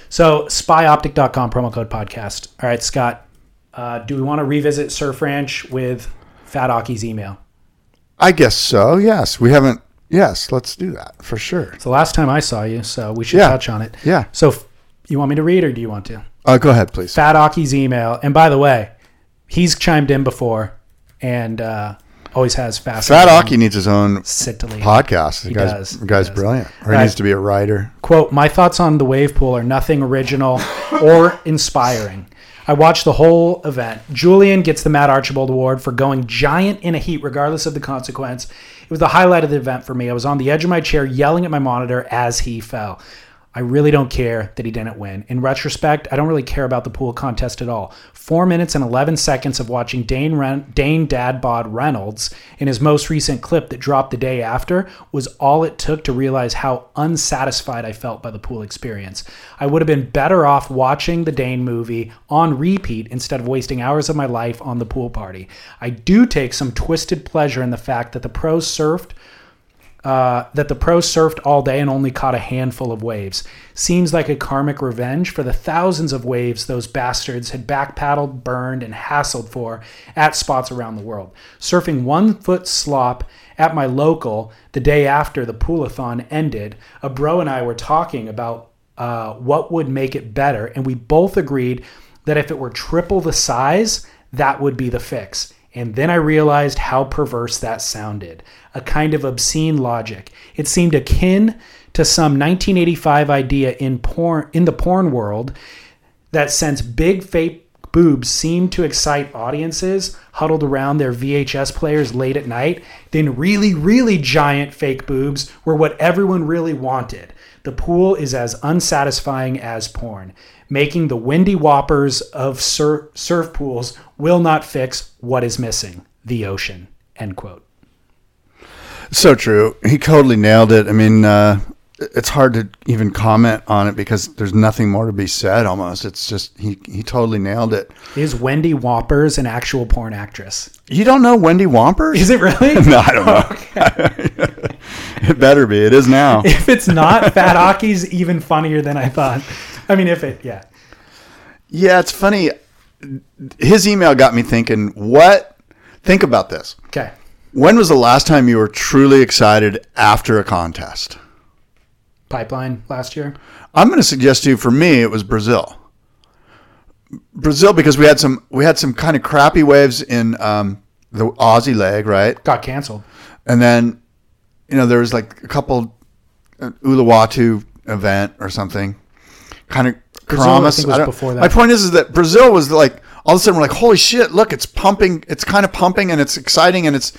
So spyoptic.com promo code podcast. All right, Scott. Uh, do we want to revisit Surf Ranch with Fat Aki's email? I guess so. Yes, we haven't. Yes, let's do that for sure. It's the last time I saw you, so we should Yeah. touch on it. Yeah. So you want me to read, or do you want to? Uh, go ahead, please. Fat Aki's email. And by the way, he's chimed in before, and uh, always has fast. Fat Aki needs his own leave. podcast. The He guy's, does. the guy's He does. brilliant. Or he needs to be a writer. quote my thoughts on the wave pool are nothing original or inspiring i watched the whole event julian gets the matt archbold award for going giant in a heat regardless of the consequence it was the highlight of the event for me i was on the edge of my chair yelling at my monitor as he fell I really don't care that he didn't win. In retrospect, I don't really care about the pool contest at all. Four minutes and 11 seconds of watching Dane, Ren- Dane Reynolds in his most recent clip that dropped the day after was all it took to realize how unsatisfied I felt by the pool experience. I would have been better off watching the Dane movie on repeat instead of wasting hours of my life on the pool party. I do take some twisted pleasure in the fact that the pros surfed uh, that the pros surfed all day and only caught a handful of waves. Seems like a karmic revenge for the thousands of waves those bastards had backpaddled, burned, and hassled for at spots around the world. Surfing one foot slop at my local the day after the poolathon ended, a bro and I were talking about uh, what would make it better, and we both agreed that if it were triple the size, that would be the fix. And then I realized how perverse that sounded a kind of obscene logic. It seemed akin to some 1985 idea in porn in the porn world that since big fake boobs seemed to excite audiences huddled around their VHS players late at night, then really, really giant fake boobs were what everyone really wanted. The pool is as unsatisfying as porn. Making the Wendy Whoppers of sur- surf pools will not fix what is missing the ocean. End quote. So true. He totally nailed it. I mean, uh, it's hard to even comment on it because there's nothing more to be said. Almost, it's just he he totally nailed it. Is Wendy Whoppers an actual porn actress? You don't know Wendy Wampers? Is it really? no, I don't know. it better be. It is now. if it's not, Fat Aki's even funnier than I thought. I mean, if it, yeah. Yeah, it's funny. His email got me thinking. What? Think about this. Okay. When was the last time you were truly excited after a contest? Pipeline last year. I'm going to suggest to you. For me, it was Brazil. Brazil because we had some we had some kind of crappy waves in um, the Aussie leg, right? Got canceled. And then, you know, there was like a couple uh, Uluwatu event or something. Kind of Brazil, I Keramas. think, was I before that. My point is, is that Brazil was like all of a sudden we're like, holy shit! Look, it's pumping. It's kind of pumping and it's exciting and it's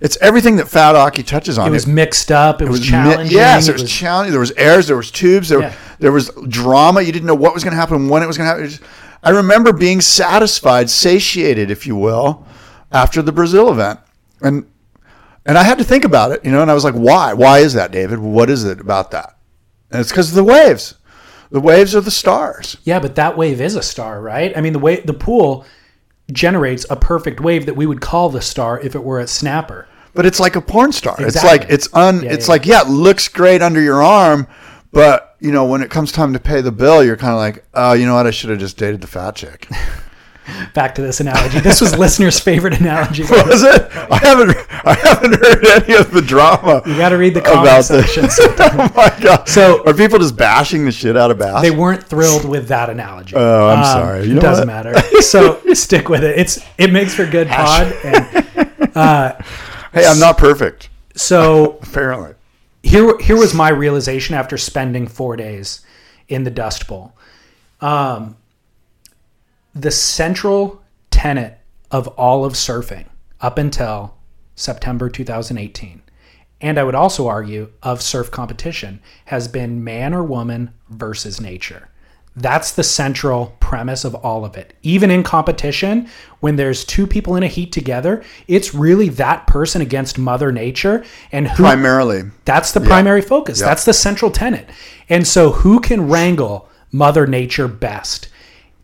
it's everything that Fat Aki touches on. It was mixed up. It, was, mi- challenging. yes, it it was, challenging. There was airs. There was tubes. There, Yeah. there was drama. You didn't know what was going to happen, when it was going to happen. It was- I remember being satisfied, satiated, if you will, after the Brazil event, and and I had to think about it, you know. And I was like, why? Why is that, David? What is it about that? And it's because of the waves. The waves are the stars. Yeah, but that wave is a star, right? I mean, the way the pool generates a perfect wave that we would call the star if it were a snapper. But it's like a porn star. It's like it's un. Yeah, it's yeah. like yeah, it looks great under your arm, but you know when it comes time to pay the bill, you're kind of like, oh, you know what? I should have just dated the fat chick. back to this analogy. This was listeners' favorite analogy. Was it? I haven't. I haven't heard any of the drama. You got to read the comment section. oh my god! So- are people just bashing the shit out of bass? They weren't thrilled with that analogy. Oh, I'm sorry. You know doesn't what? matter. So stick with it. It's it makes for good pod. And hey, I'm not perfect. so Apparently. here here was my realization after spending four days in the Dust Bowl. Um, the central tenet of all of surfing up until September 2018, and I would also argue of surf competition, has been man or woman versus nature. That's the central premise of all of it. Even in competition, when there's two people in a heat together, it's really that person against Mother Nature and who Primarily. that's the primary focus. That's the central tenet. And so, who can wrangle Mother Nature best?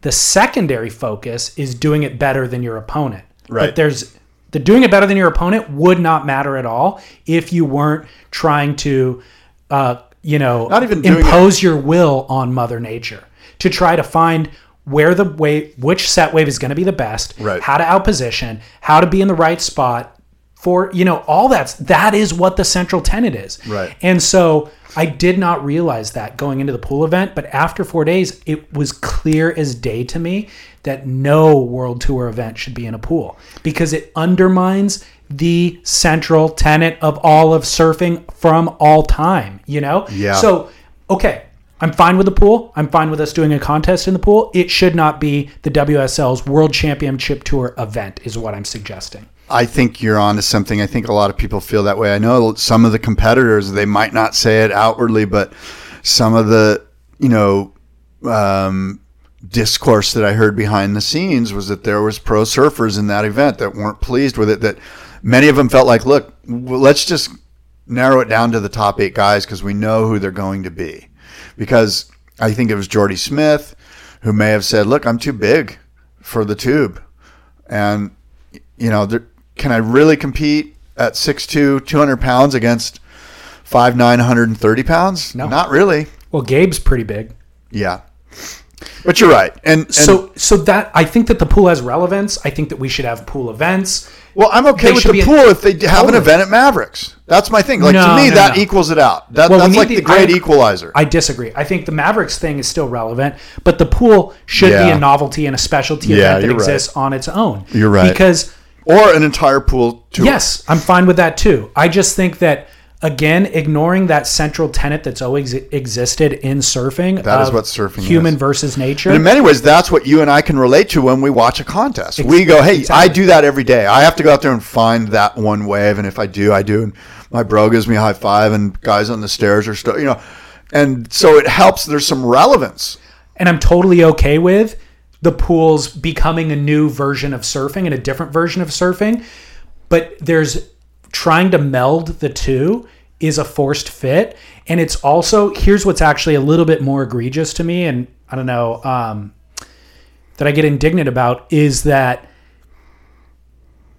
The secondary focus is doing it better than your opponent. Right. But there's the doing it better than your opponent would not matter at all if you weren't trying to, uh, you know, Not even impose your will on Mother Nature to try to find where the wave, which set wave is going to be the best, Right. how to outposition, how to be in the right spot for you know all that's that is what the central tenet is Right. and so i did not realize that going into the pool event but after four days it was clear as day to me that no world tour event should be in a pool because it undermines the central tenet of all of surfing from all time you know Yeah. so okay I'm fine with the pool. I'm fine with us doing a contest in the pool. It should not be the WSL's World Championship Tour event, is what I'm suggesting. I think you're on to something. I think a lot of people feel that way. I know some of the competitors, they might not say it outwardly, but some of the, you know, um, discourse that I heard behind the scenes was that there was pro surfers in that event that weren't pleased with it. That many of them felt like, look, let's just narrow it down to the top eight guys because we know who they're going to be. Because I think it was Jordy Smith who may have said, look, I'm too big for the tube. And you know, there, can I really compete at 6'2", 200 pounds against 5'9", 130 pounds? No. Not really. Well, Gabe's pretty big. Yeah. But you're right. And, and so so that I think that the pool has relevance. I think that we should have pool events. well, I'm okay they with the pool if they have an event at Mavericks. That's my thing. Like No, to me, no, that no. equals it out. That, Well, that's like the- the great I- equalizer. I disagree. I think the Mavericks thing is still relevant, but the pool should be a novelty and a specialty Yeah, event that you're right. exists on its own. You're right. Because or an entire pool tour. Yes, I'm fine with that too. I just think that again, ignoring that central tenet that's always existed in surfing. That is what surfing human is. versus nature. And in many ways, that's what you and I can relate to when we watch a contest. we go, "Hey, I do that every day. I have to go out there and find that one wave, and if I do, I do." And my bro gives me a high five, and guys on the stairs are still, you know, and so it helps. There's some relevance. and I'm totally okay with the pools becoming a new version of surfing and a different version of surfing. But there's trying to meld the two is a forced fit. And it's also, here's what's actually a little bit more egregious to me. And I don't know, um, that I get indignant about is that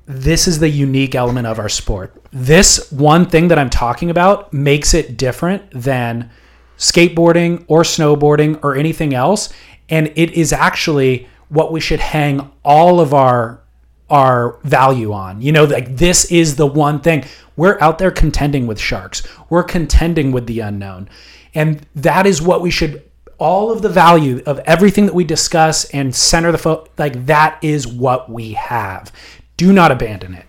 this is the unique element of our sport. This one thing that I'm talking about makes it different than skateboarding or snowboarding or anything else and it is actually what we should hang all of our our value on. You know, like this is the one thing. We're out there contending with sharks. We're contending with the unknown. And that is what we should all of the value of everything that we discuss and center the fo- like that is what we have. Do not abandon it.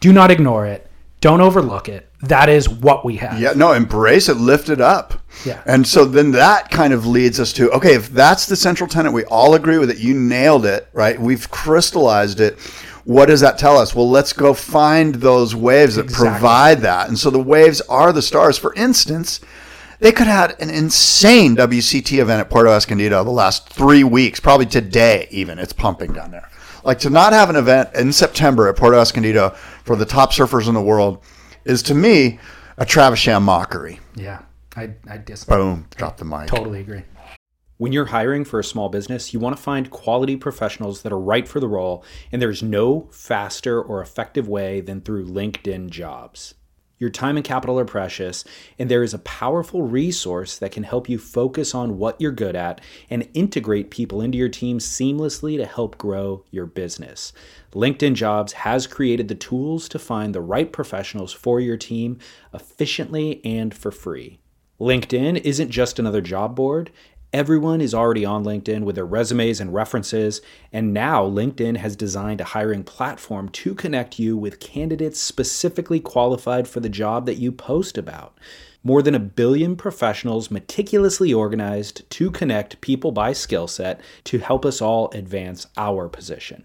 Do not ignore it. Don't overlook it. That is what we have. Yeah, no, embrace it, lift it up. Yeah. And so then that kind of leads us to okay, if that's the central tenet, we all agree with it. You nailed it, right? We've crystallized it. What does that tell us? Well, let's go find those waves that Exactly. provide that. And so the waves are the stars. For instance, they could have had an insane WCT event at Puerto Escondido the last three weeks, probably today even. It's pumping down there. Like to not have an event in September at Puerto Escondido for the top surfers in the world is to me a Travisham mockery. Yeah. I I dis- Boom, drop the mic. totally agree. When you're hiring for a small business, you want to find quality professionals that are right for the role, and there's no faster or effective way than through LinkedIn jobs. Your time and capital are precious, and there is a powerful resource that can help you focus on what you're good at and integrate people into your team seamlessly to help grow your business. LinkedIn Jobs has created the tools to find the right professionals for your team efficiently and for free. LinkedIn isn't just another job board. Everyone is already on LinkedIn with their resumes and references, and now LinkedIn has designed a hiring platform to connect you with candidates specifically qualified for the job that you post about. More than a billion professionals meticulously organized to connect people by skill set to help us all advance our position.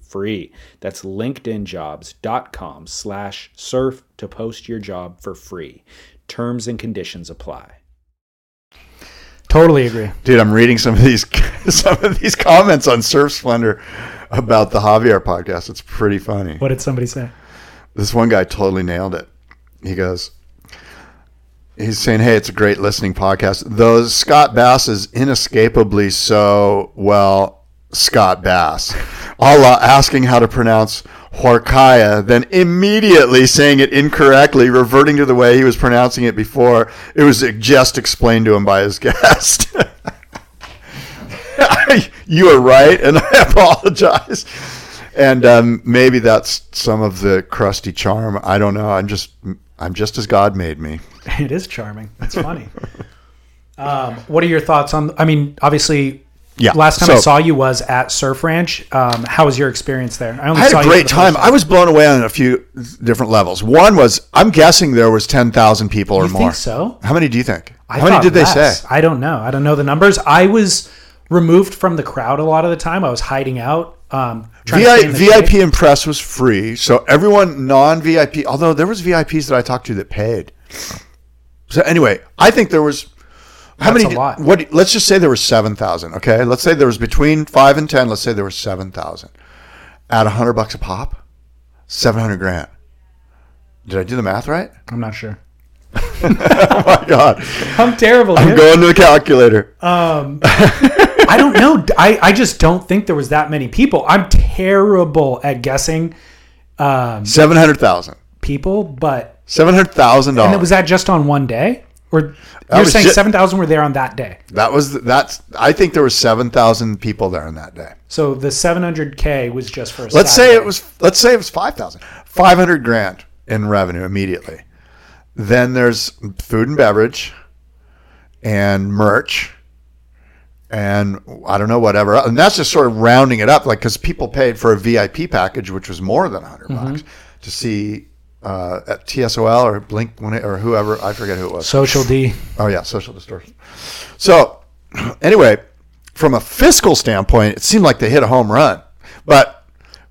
free. That's linkedinjobs.com slash surf to post your job for free. Terms and conditions apply. Totally agree. Dude, I'm reading some of these some of these comments on Surf Splendor about the Javier podcast. It's pretty funny. What did somebody say? This one guy totally nailed it. He goes, he's saying, "Hey, it's a great listening podcast." Though Scott Bass is inescapably so well, Scott Bass, Allah asking how to pronounce Huarcaya, then immediately saying it incorrectly, reverting to the way he was pronouncing it before. It was just explained to him by his guest. you are right, and I apologize. And um, maybe that's some of the crusty charm. I don't know. I'm just, I'm just as God made me. It is charming. It's funny. um, what are your thoughts on? I mean, obviously, Yeah. Last time I saw you was at Surf Ranch. Um, how was your experience there? I, only I had a great time. I was blown away on a few different levels. One was, I'm guessing there was 10,000 people or You more. think so? How many do you think? I How many did they say? I don't know. I don't know the numbers. I was removed from the crowd a lot of the time. I was hiding out. Um, trying to stay VI, VIP and press was free, so everyone non-VIP. Although there was VIPs that I talked to that paid. So anyway, I think there was. How That's many? did-. What? Let's just say there was seven thousand. Okay, let's say there was between five and ten. Let's say there was seven thousand. At a hundred bucks a pop, seven hundred grand. Did I do the math right? I'm not sure. Oh my god, I'm terrible. I'm dude. going to the calculator. Um, I don't know. I, I just don't think there was that many people. I'm terrible at guessing Seven hundred thousand. people, but Seven hundred thousand and dollars. And was that just on one day? Or you're saying ju- seven thousand were there on that day? That was that's. I think there was seven thousand people there on that day. So the 700k was just for. A Let's say it was. Let's say it was five thousand. Five hundred grand in revenue immediately. Then there's food and beverage, and merch, and I don't know whatever. And that's just sort of rounding it up, like because people paid for a VIP package, which was more than 100 mm-hmm. bucks to see uh, at TSOL or Blink or whoever. I forget who it was. social D. Oh yeah, social distortion. So anyway, from a fiscal standpoint, it seemed like they hit a home run, but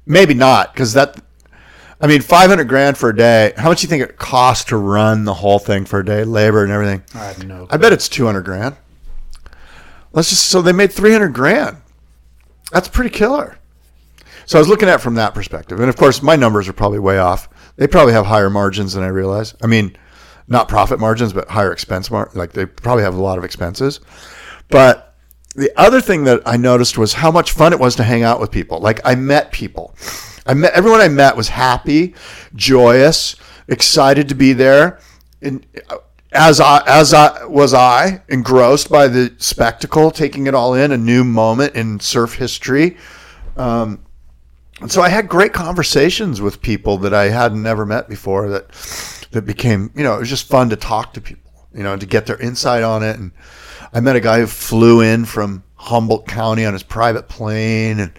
maybe not because that. I mean, five hundred grand for a day. How much do you think it costs to run the whole thing for a day, labor and everything? I have no. I bet it's two hundred grand. Let's just so they made three hundred grand. That's pretty killer. So I was looking at it from that perspective, and of course, my numbers are probably way off. They probably have higher margins than I realize. I mean, not profit margins, but higher expense mar- Like they probably have a lot of expenses. But the other thing that I noticed was how much fun it was to hang out with people. Like I met people. I met everyone I met was happy, joyous, excited to be there. And as I as I was I engrossed by the spectacle, taking it all in, a new moment in surf history. Um, and so I had great conversations with people that I had never met before. That that became, you know, it was just fun to talk to people, you know, to get their insight on it. And I met a guy who flew in from Humboldt County on his private plane, and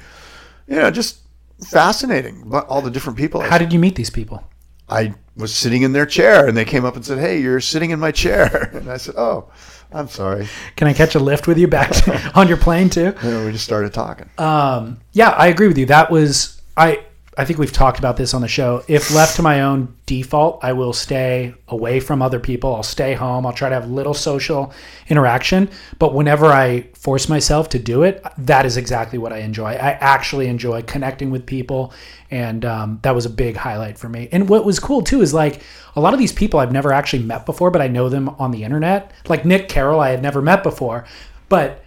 you know, just fascinating. But all the different people. How did you meet these people? I was sitting in their chair and they came up and said, Hey, you're sitting in my chair. And I said, Oh, I'm sorry. Can I catch a lift with you back to, on your plane too? And we just started talking. Um, yeah, I agree with you. That was I. I think we've talked about this on the show. If left to my own default, I will stay away from other people. I'll stay home. I'll try to have little social interaction. But whenever I force myself to do it, that is exactly what I enjoy. I actually enjoy connecting with people. And um, that was a big highlight for me. And what was cool too is like a lot of these people I've never actually met before, but I know them on the internet. Like Nick Carroll, I had never met before. But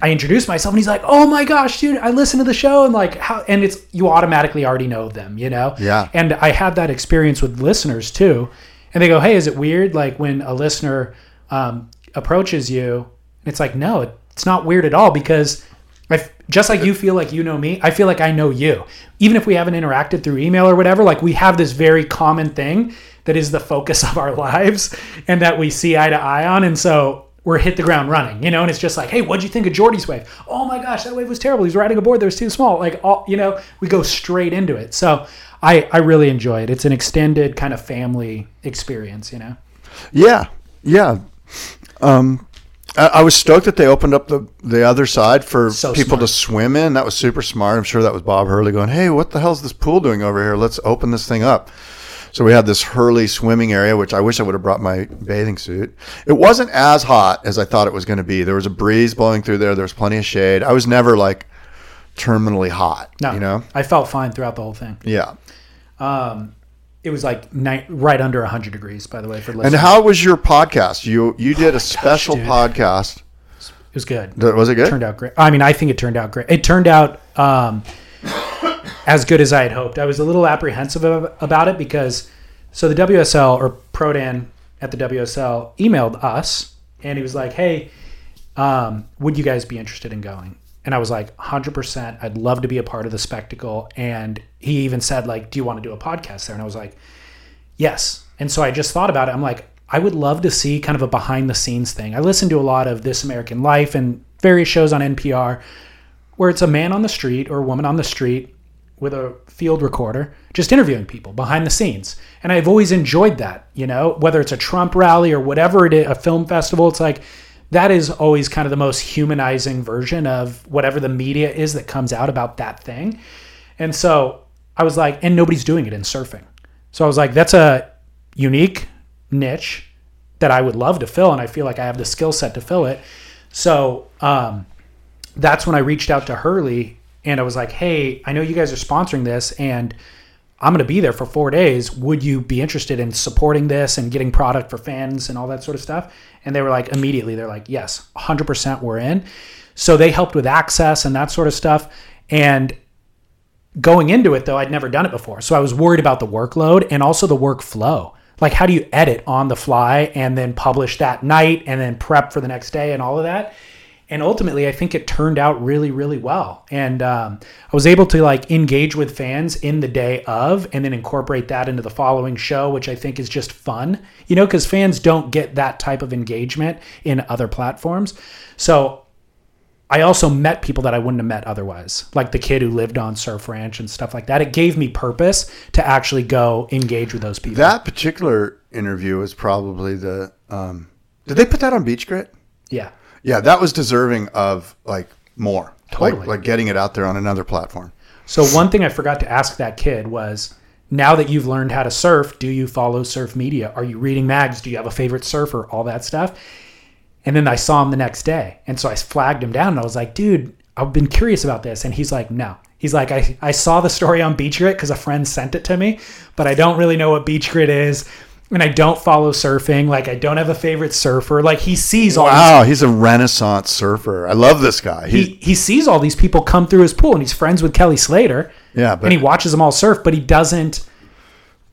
I introduced myself and he's like, "Oh my gosh, dude, I listen to the show and like how and it's you automatically already know them, you know?" Yeah. And I had that experience with listeners too. And they go, "Hey, is it weird like when a listener um, approaches you?" And it's like, "No, it's not weird at all because I just like you feel like you know me, I feel like I know you. Even if we haven't interacted through email or whatever, like we have this very common thing that is the focus of our lives and that we see eye to eye on and so we're hit the ground running, you know, and it's just like, hey, what'd you think of Jordy's wave? Oh my gosh, that wave was terrible. He's riding a board that was too small. Like, all, you know, we go straight into it. So I, I really enjoy it. It's an extended kind of family experience, you know. Yeah, yeah. Um, I, I was stoked that they opened up the the other side for So people to swim in. That was super smart. I'm sure that was Bob Hurley going, "Hey, what the hell's this pool doing over here? Let's open this thing up." So we had this Hurley swimming area, which I wish I would have brought my bathing suit. It wasn't as hot as I thought it was going to be. There was a breeze blowing through there. There was plenty of shade. I was never like terminally hot. No, you know? I felt fine throughout the whole thing. Yeah. It was like ni- right under 100 degrees, by the way, for listeners. And how was your podcast? You you did a special dude. podcast. it was good. Was it good? turned out great. I mean, I think it turned out great. It turned out um, as good as I had hoped. I was a little apprehensive ab- about it because so the WSL or Prodan at the WSL emailed us and he was like, "Hey, um, would you guys be interested in going?" And I was like, "100%. I'd love to be a part of the spectacle." And he even said like, "Do you want to do a podcast there?" And I was like, Yes. And so I just thought about it. I'm like, I would love to see kind of a behind the scenes thing. I listen to a lot of This American Life and various shows on NPR where it's a man on the street or a woman on the street with a field recorder just interviewing people behind the scenes. And I've always enjoyed that, you know, whether it's a Trump rally or whatever it is, a film festival, it's like that is always kind of the most humanizing version of whatever the media is that comes out about that thing. And so I was like, and nobody's doing it in surfing. So I was like, that's a unique niche that I would love to fill, and I feel like I have the skill set to fill it. So um, that's when I reached out to Hurley and I was like, hey, I know you guys are sponsoring this, and I'm going to be there for four days. Would you be interested in supporting this and getting product for fans and all that sort of stuff? And they were like, immediately, they're like, yes, 100% we're in. So they helped with access and that sort of stuff. And going into it though i'd never done it before so i was worried about the workload and also the workflow like how do you edit on the fly and then publish that night and then prep for the next day and all of that and ultimately i think it turned out really really well and um, i was able to like engage with fans in the day of and then incorporate that into the following show which i think is just fun you know because fans don't get that type of engagement in other platforms so I also met people that I wouldn't have met otherwise, like the kid who lived on Surf Ranch and stuff like that. It gave me purpose to actually go engage with those people. That particular interview was probably the. Um, did they put that on Beach Grit? yeah. Yeah, that was deserving of like more, Totally. like like getting it out there on another platform. So one thing I forgot to ask that kid was, now that you've learned how to surf, do you follow surf media? Are you reading mags? Do you have a favorite surfer? All that stuff. And then I saw him the next day, and so I flagged him down, and I was like, dude, I've been curious about this, and he's like, no. He's like, I, I saw the story on Beach Grit because a friend sent it to me, but I don't really know what Beach Grit is. And I don't follow surfing. Like I don't have a favorite surfer. Like he sees all these Wow, he's a renaissance surfer. I love this guy. He, he, he sees all these people come through his pool and he's friends with Kelly Slater. Yeah, but- and he watches them all surf, but he doesn't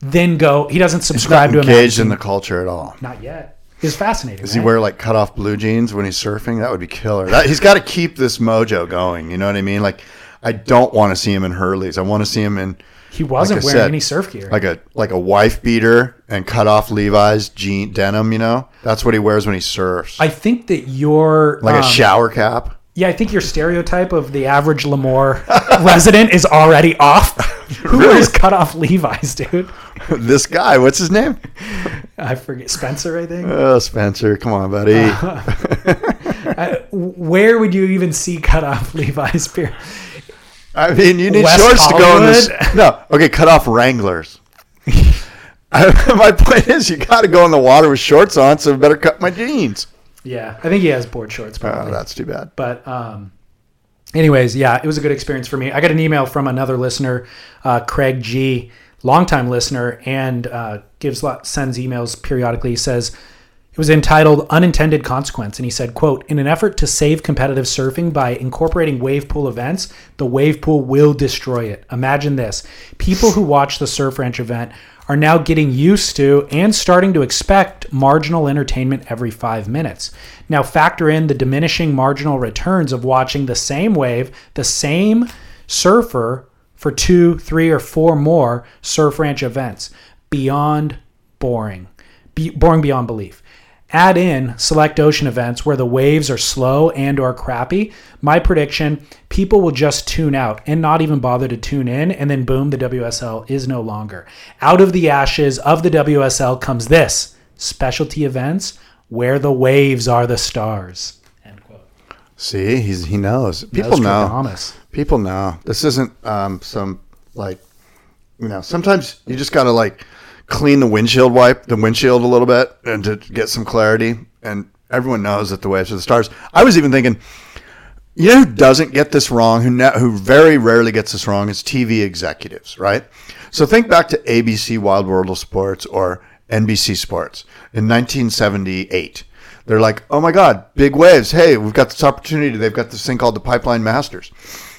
then go. He doesn't he's subscribe not to engaged in the culture at all. Not yet. It's fascinating. Does he right? wear like cut off blue jeans when he's surfing? That would be killer. That, he's got to keep this mojo going. You know what I mean? Like, I don't want to see him in Hurleys. I want to see him in. He wasn't like wearing said, any surf gear. Like a like a wife beater and cut off Levi's jean denim. You know, that's what he wears when he surfs. I think that your like a um, shower cap. Yeah, I think your stereotype of the average Lemoore resident is already off. Who wears cut off Levi's, dude? this guy, what's his name? I forget Spencer. I think. Oh, Spencer, come on, buddy. Uh, Where would you even see cut off Levi's? Beer? I mean, you need West shorts to go in this. No, okay, cut off Wranglers. I, my point is, you got to go in the water with shorts on, so I better cut my jeans. Yeah, I think he has board shorts. Oh, that's too bad. But um, anyways, yeah, it was a good experience for me. I got an email from another listener, uh, Craig G, longtime listener, and uh, gives lot, sends emails periodically. He says it was entitled "Unintended Consequence," and he said, "quote In an effort to save competitive surfing by incorporating wave pool events, the wave pool will destroy it. Imagine this: people who watch the Surf Ranch event." Are now getting used to and starting to expect marginal entertainment every five minutes. Now, factor in the diminishing marginal returns of watching the same wave, the same surfer for two, three, or four more surf ranch events. Beyond boring. Be- boring beyond belief. Add in select ocean events where the waves are slow and or crappy. My prediction, people will just tune out and not even bother to tune in and then boom, the WSL is no longer. Out of the ashes of the WSL comes this, specialty events where the waves are the stars. End quote. See, he's he knows. People know. People know. This isn't um, some like you know. Sometimes you just got to like clean the windshield wipe, the windshield a little bit, and to get some clarity. And everyone knows that the waves are the stars. I was even thinking, you know, who doesn't get this wrong? Who ne- who very rarely gets this wrong is TV executives, right? So think back to ABC Wide World of Sports or NBC Sports in 1978. They're like, oh my God, big waves. Hey, we've got this opportunity. They've got this thing called the Pipeline Masters.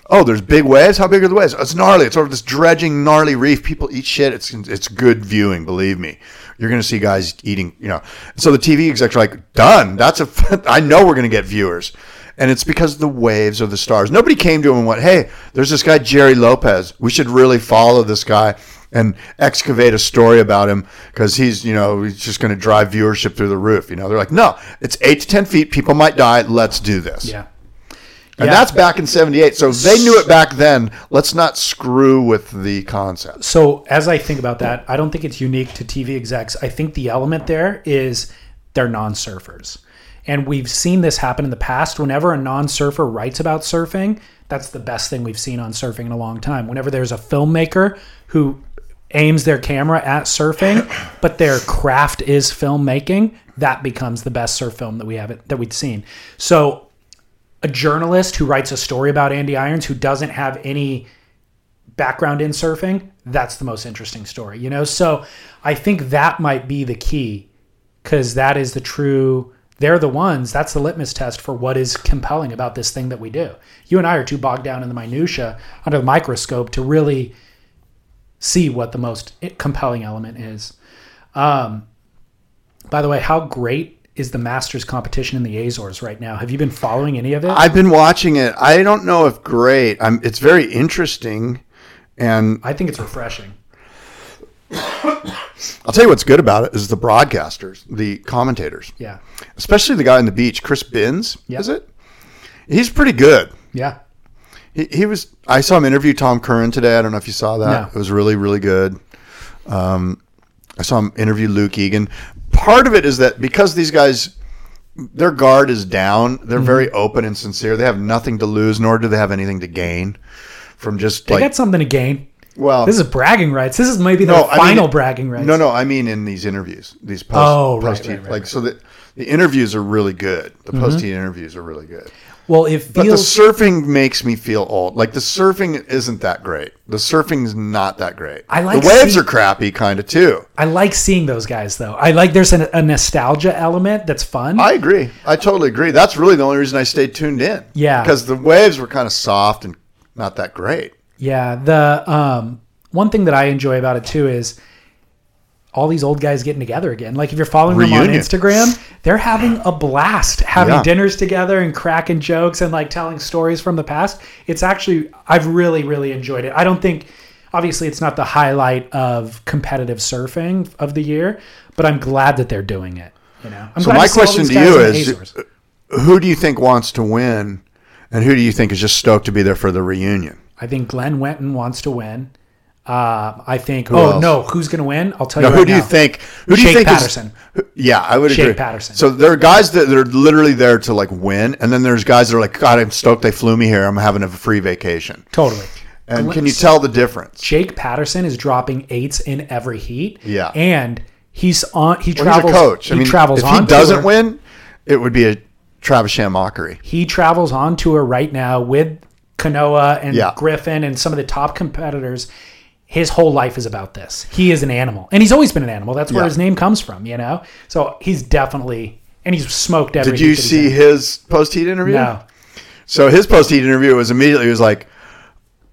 Oh, there's big waves. How big are the waves? It's gnarly. It's sort of this dredging, gnarly reef. People eat shit. It's it's good viewing. Believe me, you're to see guys eating. You know, so the TV execs are like, done. That's a. I know we're to get viewers, and it's because the waves are the stars. Nobody came to him and went, "Hey, there's this guy Gerry Lopez. We should really follow this guy." And excavate a story about him because he's, you know, he's just going to drive viewership through the roof. You know, they're like, no, it's eight to ten feet. People might die. Let's do this. Yeah. And Yeah. that's back in 78. So they knew it back then. Let's not screw with the concept. So as I think about that, I don't think it's unique to TV execs. I think the element there is they're non-surfers. And we've seen this happen in the past. Whenever a non-surfer writes about surfing, that's the best thing we've seen on surfing in a long time. Whenever there's a filmmaker who aims their camera at surfing, but their craft is filmmaking, that becomes the best surf film that we haven't that we've seen. So a journalist who writes a story about Andy Irons who doesn't have any background in surfing, that's the most interesting story, you know? So I think that might be the key because that is the true, they're the ones, that's the litmus test for what is compelling about this thing that we do. You and I are too bogged down in the minutia under the microscope to really see what the most compelling element is. Um, by the way, how great is the Masters competition in the Azores right now? Have you been following any of it? I've been watching it. I don't know if great. I'm, it's very interesting. And I think it's refreshing. I'll tell you what's good about it is the broadcasters, the commentators, Yeah. especially the guy on the beach, Chris Binns, Yeah. is it? He's pretty good. Yeah. He, he was. I saw him interview Tom Curren today. I don't know if you saw that. No. It was really, really good. Um, I saw him interview Luke Egan. Part of it is that because these guys, their guard is down, they're Mm-hmm. very open and sincere. They have nothing to lose, nor do they have anything to gain from just They like. got something to gain. well, This is bragging rights. This is maybe the No, I mean- final bragging rights. No, no, I mean in these interviews, these post, Oh, right, post right, right, like right. so that the interviews are really good. The post heat interviews are really good. Well, it But the surfing makes me feel old. Like the surfing isn't that great. The surfing's not that great. I like the waves see- are crappy, kind of too. I like seeing those guys though. I like there's a, a nostalgia element that's fun. I agree. I totally agree. That's really the only reason I stayed tuned in. Yeah. because the waves were kind of soft and not that great. yeah. The um, one thing that I enjoy about it too is all these old guys getting together again. Like if you're following them on Instagram, they're having a blast having Yeah. dinners together and cracking jokes and like telling stories from the past. It's actually I've really really enjoyed it. I don't think obviously it's not the highlight of competitive surfing of the year, but I'm glad that they're doing it. You know. I'm So my all question to you is, who do you think wants to win, and who do you think is just stoked to be there for the reunion? I think Glen Winton wants to win. Uh, I think. Who oh else? no, who's going to win? I'll tell Now, you. who right do you think? Who do you Shake think is- Paterson. who- yeah, I would Shake agree. Paterson. So there are guys that are literally there to like win, and then there's guys that are like, God, I'm stoked they flew me here. I'm having a free vacation. Totally. And can you tell the difference? Jake Paterson is dropping eights in every heat. Yeah. and he's on. He Well, travels. he's a coach. He I mean, travels if he doesn't tour. win, it would be a Travis Sham mockery. he travels on tour right now with Kanoa and Yeah. Griffin and some of the top competitors. His whole life is about this. He is an animal, and he's always been an animal. That's where Yeah. his name comes from, you know. So he's definitely, and he's smoked every. Did you heat that he's see his post heat interview? No. So his post heat interview was immediately he was like,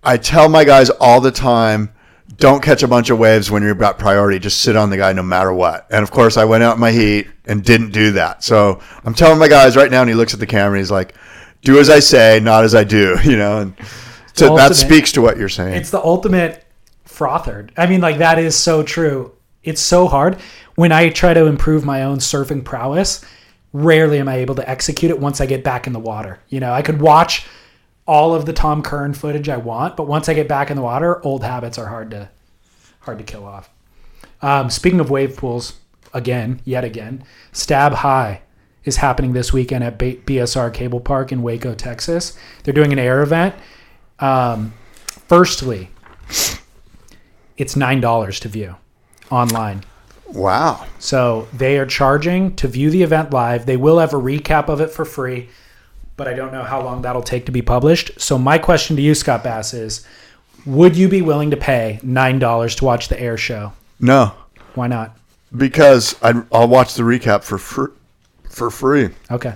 I tell my guys all the time, don't catch a bunch of waves when you've got priority. Just sit on the guy no matter what. And of course, I went out in my heat and didn't do that. So I'm telling my guys right now, and he looks at the camera and he's like, do as I say, not as I do. You know, and so that speaks to what you're saying. It's the ultimate frothered. I mean, like that is so true. It's so hard when I try to improve my own surfing prowess. Rarely am I able to execute it once I get back in the water. You know, I could watch all of the Tom Curren footage I want, but once I get back in the water, old habits are hard to hard to kill off. Um, speaking of wave pools, again, yet again, Stab High is happening this weekend at B- BSR Cable Park in Waco, Texas. They're doing an air event. Um, firstly, it's nine dollars to view online. wow. So they are charging to view the event live. They will have a recap of it for free, but I don't know how long that'll take to be published. So my question to you, Scott Bass, is: Would you be willing to pay nine dollars to watch the air show? No, Why not? because i I'll watch the recap for fr- for free. Okay.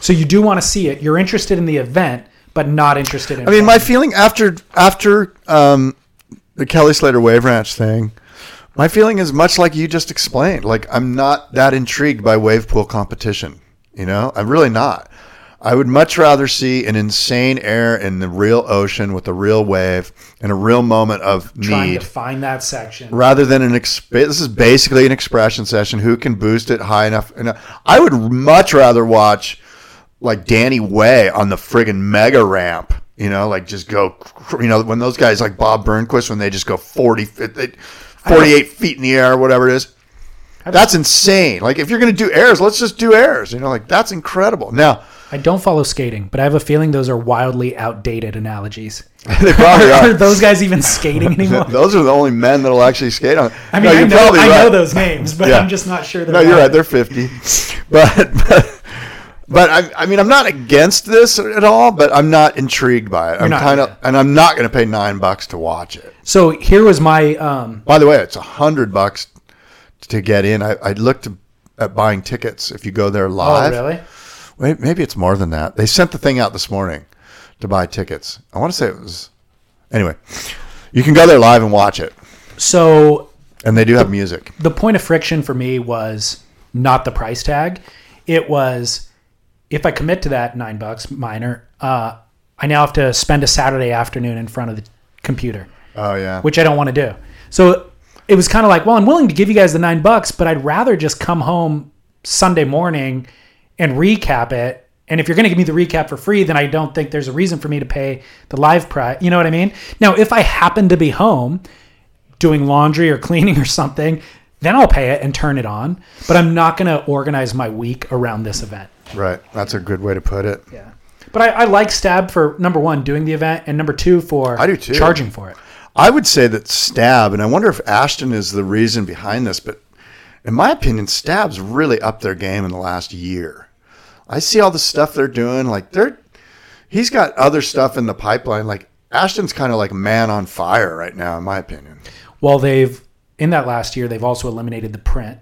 So you do want to see it. You're interested in the event, but not interested in. I mean, my feeling after after um, the Kelly Slater Wave Ranch thing, my feeling is much like you just explained. Like I'm not that intrigued by wave pool competition. You know, I'm really not. I would much rather see an insane air in the real ocean with a real wave and a real moment of need. trying to find that section. rather than an exp- this is basically an expression session who can boost it high enough and uh, i would much rather watch like danny way on the friggin mega ramp you know like just go you know when those guys like bob burnquist when they just go 40 feet- 48 feet in the air whatever it is that's insane like if you're going to do airs let's just do airs you know like that's incredible now I don't follow skating, but I have a feeling those are wildly outdated analogies. they probably Are are those guys even skating anymore? those are the only men that'll actually skate on I mean, No, I, know, I right. know those names, but Yeah. I'm just not sure. No, you're right. They're 50. But, but, but I, I mean, I'm not against this at all, but I'm not intrigued by it. I'm not, kind of, and I'm not going to pay nine bucks to watch it. So here was my. Um, By the way, it's a hundred bucks to get in. I, I looked at buying tickets if you go there oh, live. really? Wait, maybe it's more than that. They sent the thing out this morning to buy tickets. I want to say it was. Anyway, you can go there live and watch it, So and they do have music. the point of friction for me was not the price tag. It was if I commit to that nine bucks minor, uh, I now have to spend a Saturday afternoon in front of the computer. Oh yeah, which I don't want to do. So it was kind of like, well, I'm willing to give you guys the nine bucks, but I'd rather just come home Sunday morning and recap it. And if you're going to give me the recap for free, then I don't think there's a reason for me to pay the live price. You know what I mean? Now, if I happen to be home doing laundry or cleaning or something, then I'll pay it and turn it on. But I'm not going to organize my week around this event. Right. That's a good way to put it. Yeah. But I, I like Stab for number one, doing the event, and number two, for I do too. charging for it. I would say that Stab, and I wonder if Ashton is the reason behind this, but in my opinion, Stab's really upped their game in the last year. I see all the stuff they're doing. Like they're, he's got other stuff in the pipeline. Like Ashton's kind of like man on fire right now, in my opinion. Well, they've in that last year they've also eliminated the print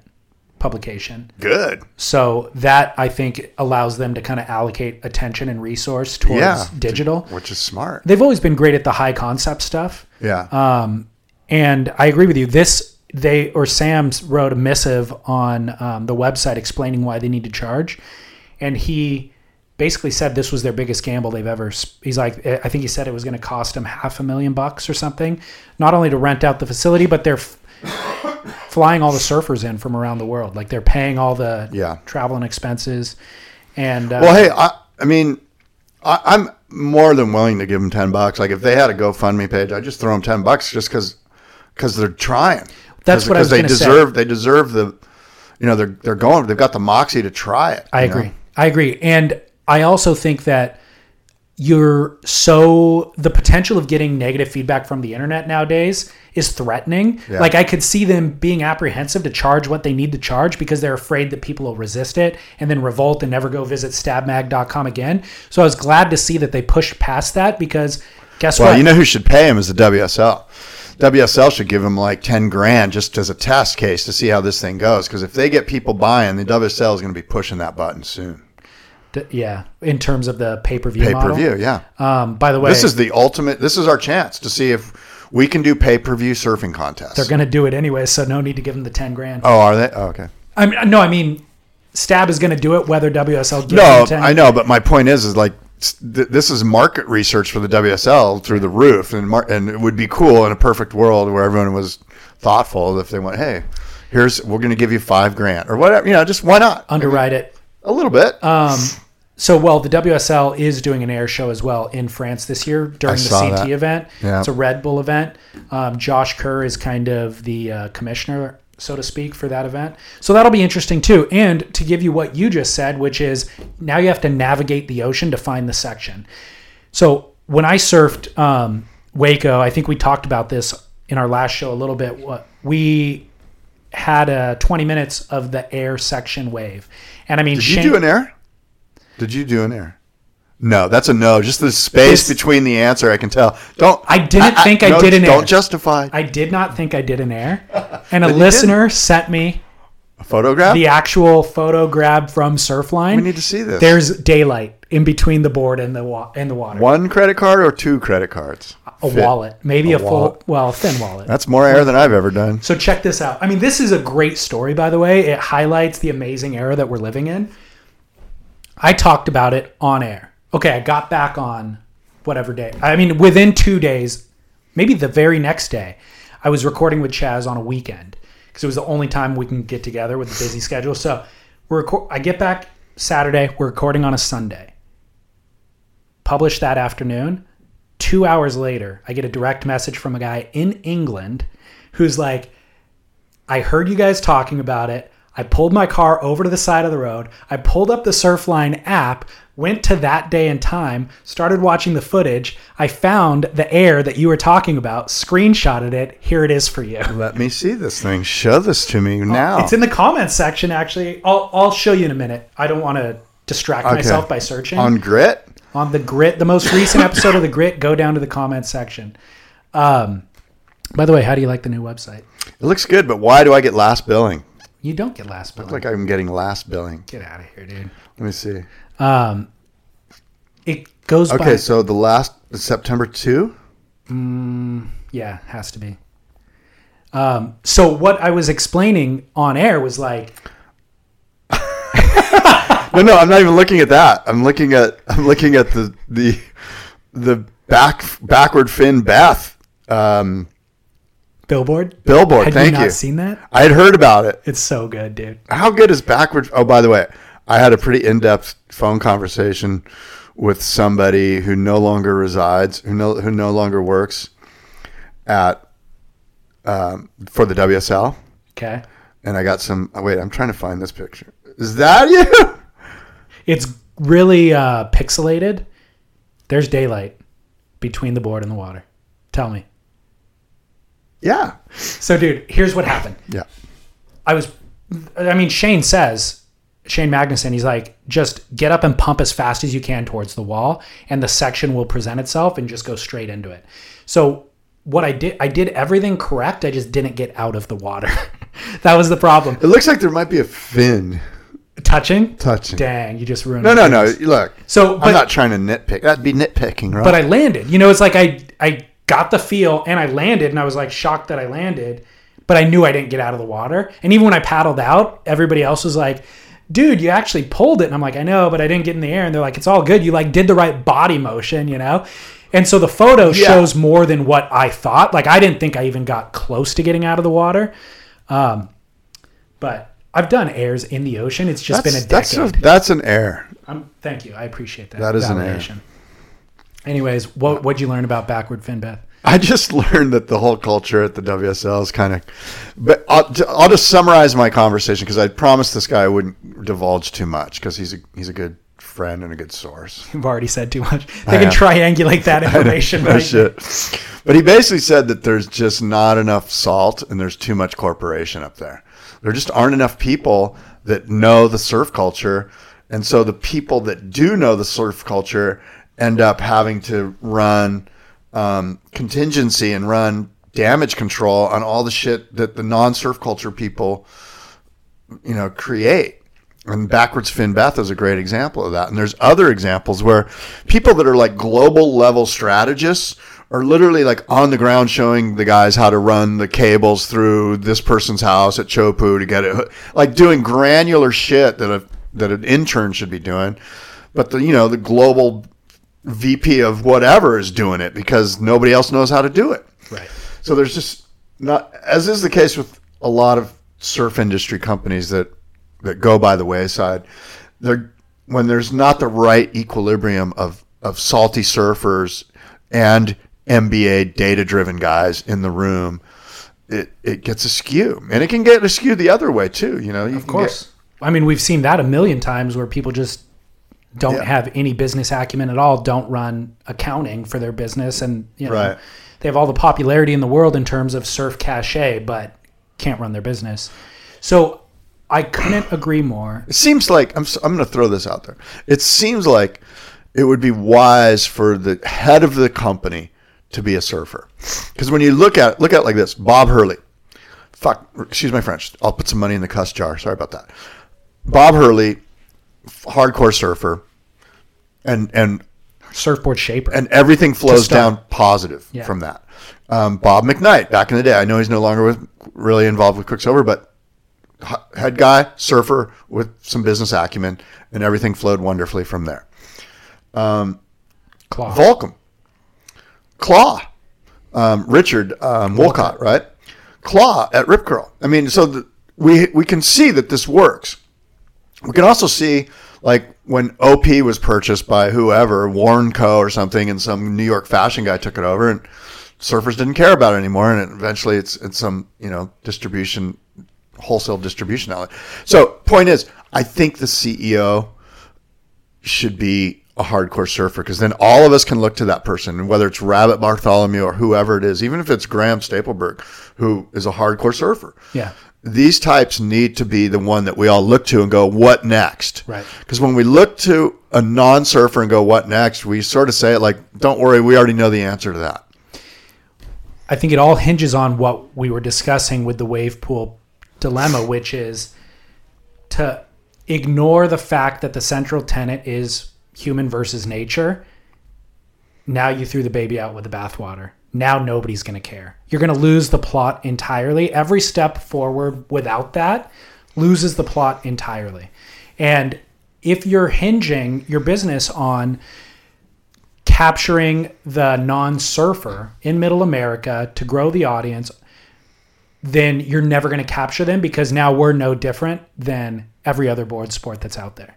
publication. Good. So that I think allows them to kind of allocate attention and resource towards Yeah. digital. Which is smart. They've always been great at the high concept stuff. Yeah. Um, and I agree with you. This they or Sam's wrote a missive on um, the website explaining why they need to charge, and he basically said this was their biggest gamble they've ever. He's like, I think he said it was going to cost them half a million bucks or something, not only to rent out the facility, but they're f- flying all the surfers in from around the world. Like they're paying all the Yeah. travel and expenses. And uh, Well, hey, I, I mean, I, I'm more than willing to give them ten bucks. Like if they had a GoFundMe page, I just throw them ten bucks just because because they're trying. That's what I was they gonna say. deserve. They deserve the. You know, they're they're going. They've got the moxie to try it. I you know? agree. I agree. And I also think that you're so the potential of getting negative feedback from the internet nowadays is threatening. Like I could see them being apprehensive to charge what they need to charge because they're afraid that people will resist it and then revolt and never go visit stabmag.com again. So I was glad to see that they pushed past that because guess Well, what? you know who should pay him is the WSL. WSL should give him like ten grand just as a test case to see how this thing goes. Because if they get people buying, the WSL is going to be pushing that button soon. D- yeah, in terms of the pay-per-view Pay per view, yeah. Um, by the way, This is the ultimate. This is our chance to see if we can do pay per view surfing contests. they're going to do it anyway, so no need to give them the 10 grand. oh, are they? Oh, okay. I mean, no, I mean, Stab is going to do it whether WSL gives No, them 10. I know, but my point is, is like th- this is market research for the WSL through the roof, and mar- and it would be cool in a perfect world where everyone was thoughtful if they went, hey, here's we're going to give you five grand or whatever, you know, just why not Underwrite it. A little bit. Um, so, well, the WSL is doing an air show as well in France this year during I the CT that. event. Yeah. It's a Red Bull event. Um, Josh Kerr is kind of the uh, commissioner, so to speak, for that event. So that'll be interesting too. And to give you what you just said, which is now you have to navigate the ocean to find the section. So when I surfed um, Waco, I think we talked about this in our last show a little bit. What we had uh, 20 minutes of the air section wave, and I mean, Did Shane- you do an air? Did you do an air? No, that's a no. Just the space This- between the answer, I can tell. Don't. I didn't think I did an air. Don't justify I did not think I did an air, and a listener sent me a photograph. the actual photo grab from Surfline. we need to see this. There's daylight in between the board and the wa- and the water. one credit card or two credit cards. A Fit. wallet, maybe a, full, wallet. well, a thin wallet. That's more air than I've ever done. So check this out. I mean, this is a great story, by the way. It highlights the amazing era that we're living in. I talked about it on air. Okay, I got back on whatever day. I mean, within two days, maybe the very next day, I was recording with Chaz on a weekend because it was the only time we can get together with the busy schedule. So we're reco- I get back Saturday. We're recording on a Sunday. Published that afternoon. Two hours later, I get a direct message from a guy in England who's like, I heard you guys talking about it. I pulled my car over to the side of the road. I pulled up the Surfline app, went to that day and time, started watching the footage. I found the air that you were talking about, screenshotted it. Here it is for you. Let me see this thing. Show this to me oh, now. It's in the comments section, actually. I'll, I'll show you in a minute. I don't want to distract Okay. myself by searching. on grit. On the grit the most recent episode of the grit go down to the comments section um, by the way how do you like the new website It looks good, but why do I get last billing? you don't get last bill Like I'm getting last billing. get out of here dude Let me see. um, it goes by Okay, so the last September two. yeah has to be um, so what i was explaining on air was like No, no, I'm not even looking at that. I'm looking at I'm looking at the the the back backward fin Beth um, billboard billboard. had Thank you you. not seen that I had heard about it. it's so good dude How good is backward? Oh, by the way, I had a pretty in-depth phone conversation with somebody who no longer resides, who no who no longer works at um, for the WSL, okay and I got some. Oh, wait, I'm trying to find this picture. Is that you? it's really uh, pixelated there's daylight between the board and the water tell me yeah, so dude here's what happened yeah. I was, I mean, Shane says, Shane Magnuson, he's like, just get up and pump as fast as you can towards the wall, and the section will present itself and just go straight into it. So, what I did, I did everything correct. I just didn't get out of the water. that was the problem. It looks like there might be a fin Touching? touching. Dang, you just ruined No, it. no, no. Look, So, but, I'm not trying to nitpick. That'd be nitpicking, right? but I landed. You know, it's like I, I got the feel and I landed, and I was like shocked that I landed, but I knew I didn't get out of the water. And even when I paddled out, everybody else was like, dude, you actually pulled it. And I'm like, I know, but I didn't get in the air. And they're like, it's all good. You like did the right body motion, you know? And so the photo Yeah. shows more than what I thought. Like I didn't think I even got close to getting out of the water. Um, but I've done airs in the ocean. It's just that's, been a that's, decade. a- that's an air. I'm, thank you. I appreciate that. That is an air. Anyways, what what'd you learn about backward fin Beth? I just learned that the whole culture at the WSL is kind of. But I'll, I'll just summarize my conversation because I promised this guy I wouldn't divulge too much because he's a he's a good friend and a good source. You've already said too much. They can triangulate that information. No Right? shit. But he basically said that there's just not enough salt and there's too much corporation up there. There just aren't enough people that know the surf culture. And so the people that do know the surf culture end up having to run um, contingency and run damage control on all the shit that the non surf culture people, you know, create. And backwards Finn Beth is a great example of that. And there's other examples where people that are like global level strategists are literally like on the ground showing the guys how to run the cables through this person's house at Chopu to get it, like doing granular shit that a that an intern should be doing. But the you know the global VP of whatever is doing it because nobody else knows how to do it. Right. So there's just not, as is the case with a lot of surf industry companies that that go by the wayside. They're when there's not the right equilibrium of of salty surfers and MBA data driven guys in the room, it it gets askew, and it can get askew the other way too. You know, you Of course. I mean, we've seen that a million times where people just don't Yeah. have any business acumen at all, don't run accounting for their business, and you know, Right. they have all the popularity in the world in terms of surf cachet, but can't run their business. So I couldn't agree more. It seems like I'm. I'm going to throw this out there. It seems like it would be wise for the head of the company to be a surfer, because when you look at look at it like this, Bob Hurley. Fuck, excuse my French. I'll put some money in the cuss jar. Sorry about that. Bob Hurley, hardcore surfer, and and Surfboard shaper. and everything flows down positive Yeah. from that. Um, Bob McKnight, back in the day, I know he's no longer with, really involved with Quiksilver, but head guy, surfer with some business acumen, and everything flowed wonderfully from there. Claw. Volcom, Claw, um, Richard um, Woolcott, right? Claw at Rip Curl. I mean, so the, we we can see that this works. We can also see like when OP was purchased by whoever, Warnaco or something, and some New York fashion guy took it over, and surfers didn't care about it anymore, and eventually it's it's some you know distribution, wholesale distribution outlet. So point is, I think the CEO should be a hardcore surfer because then all of us can look to that person, and whether it's Rabbit Bartholomew or whoever it is, even if it's Graham Stapelberg, who is a hardcore surfer. Yeah. These types need to be the one that we all look to and go, what next? Right. Because when we look to a non surfer and go, what next? We sort of say it like, don't worry, we already know the answer to that. I think it all hinges on what we were discussing with the wave pool dilemma, which is to ignore the fact that the central tenet is human versus nature. Now you threw the baby out with the bathwater. Now nobody's going to care. You're going to lose the plot entirely. Every step forward without that loses the plot entirely. And if you're hinging your business on capturing the non-surfer in middle america to grow the audience then you're never going to capture them because now we're no different than every other board sport that's out there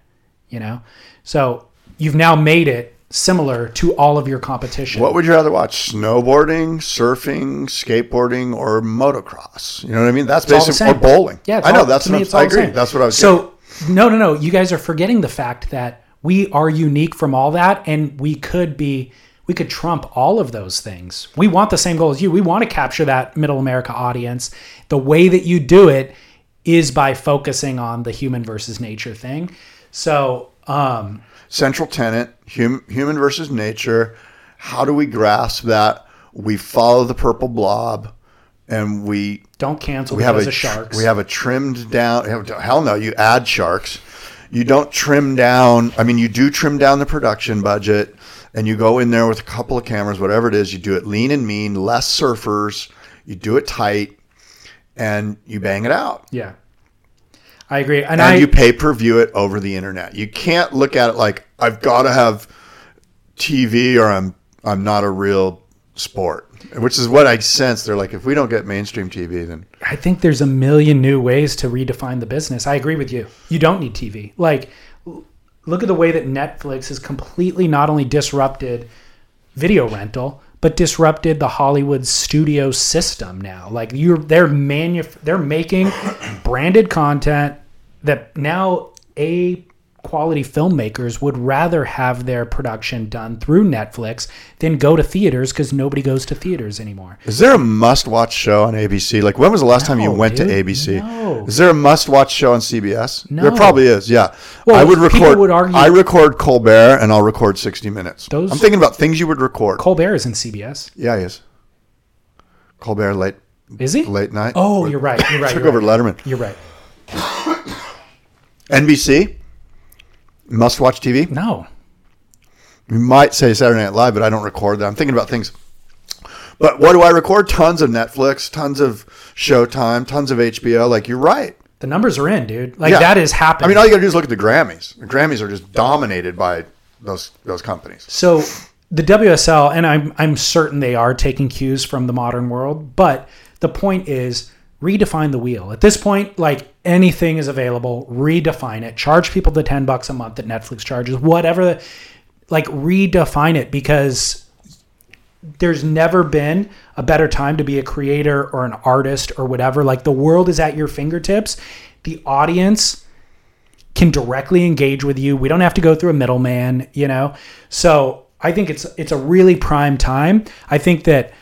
you know so you've now made it similar to all of your competition What would you rather watch? Snowboarding, surfing, skateboarding, or motocross? You know what I mean? That's It's all the basically or bowling. Yeah, I know. all- that's what me, I'm- it's all I agree. That's what I was. Saying. So no, no, no. You guys are forgetting the fact that we are unique from all that, and we could be, we could trump all of those things. We want the same goal as you. We want to capture that middle America audience. The way that you do it is by focusing on the human versus nature thing. So, um, central tenet hum, human versus nature. How do we grasp that? We follow the purple blob and we don't cancel we have a sharks. we have a trimmed down hell no you add sharks. You don't trim down i mean you do trim down the production budget and you go in there with a couple of cameras whatever it is you do it lean and mean less surfers you do it tight and you bang it out. Yeah, I agree. And, and I, you pay per view it over the internet. You can't look at it like I've got to have TV or I'm I'm not a real sport, which is what I sense. They're like, if we don't get mainstream TV, then I think there's a million new ways to redefine the business. I agree with you. You don't need TV. Like, look at the way that Netflix has completely not only disrupted video rental, but disrupted the Hollywood studio system now. Like, you're they're manu- they're making branded content that now a quality filmmakers would rather have their production done through Netflix than go to theaters because nobody goes to theaters anymore. Is there a must-watch show on ABC? Like, when was the last time you went dude, to ABC? no. Is there a must-watch show on CBS? There probably is. Yeah, Well, I would record. would argue- I record Colbert, and I'll record sixty minutes. Those- I'm thinking about things you would record. Colbert is in CBS. yeah, he is. Colbert late Is he? late night. Oh, you're right. You're right. Took you're over right. Letterman. You're right. NBC must-watch TV. No. You might say Saturday Night Live, but I don't record that. I'm thinking about things. But what do I record? Tons of Netflix, tons of Showtime, tons of HBO. Like you're right. The numbers are in, dude. Like Yeah. that is happening. I mean, all you got to do is look at the Grammys. The Grammys are just dominated by those those companies. So the WSL, and I'm I'm certain they are taking cues from the modern world, but the point is redefine the wheel. At this point, like anything is available, redefine it. Charge people the ten bucks a month that Netflix charges, whatever. Like redefine it because there's never been a better time to be a creator or an artist or whatever. Like the world is at your fingertips. The audience can directly engage with you. We don't have to go through a middleman, you know. So I think it's it's a really prime time. I think that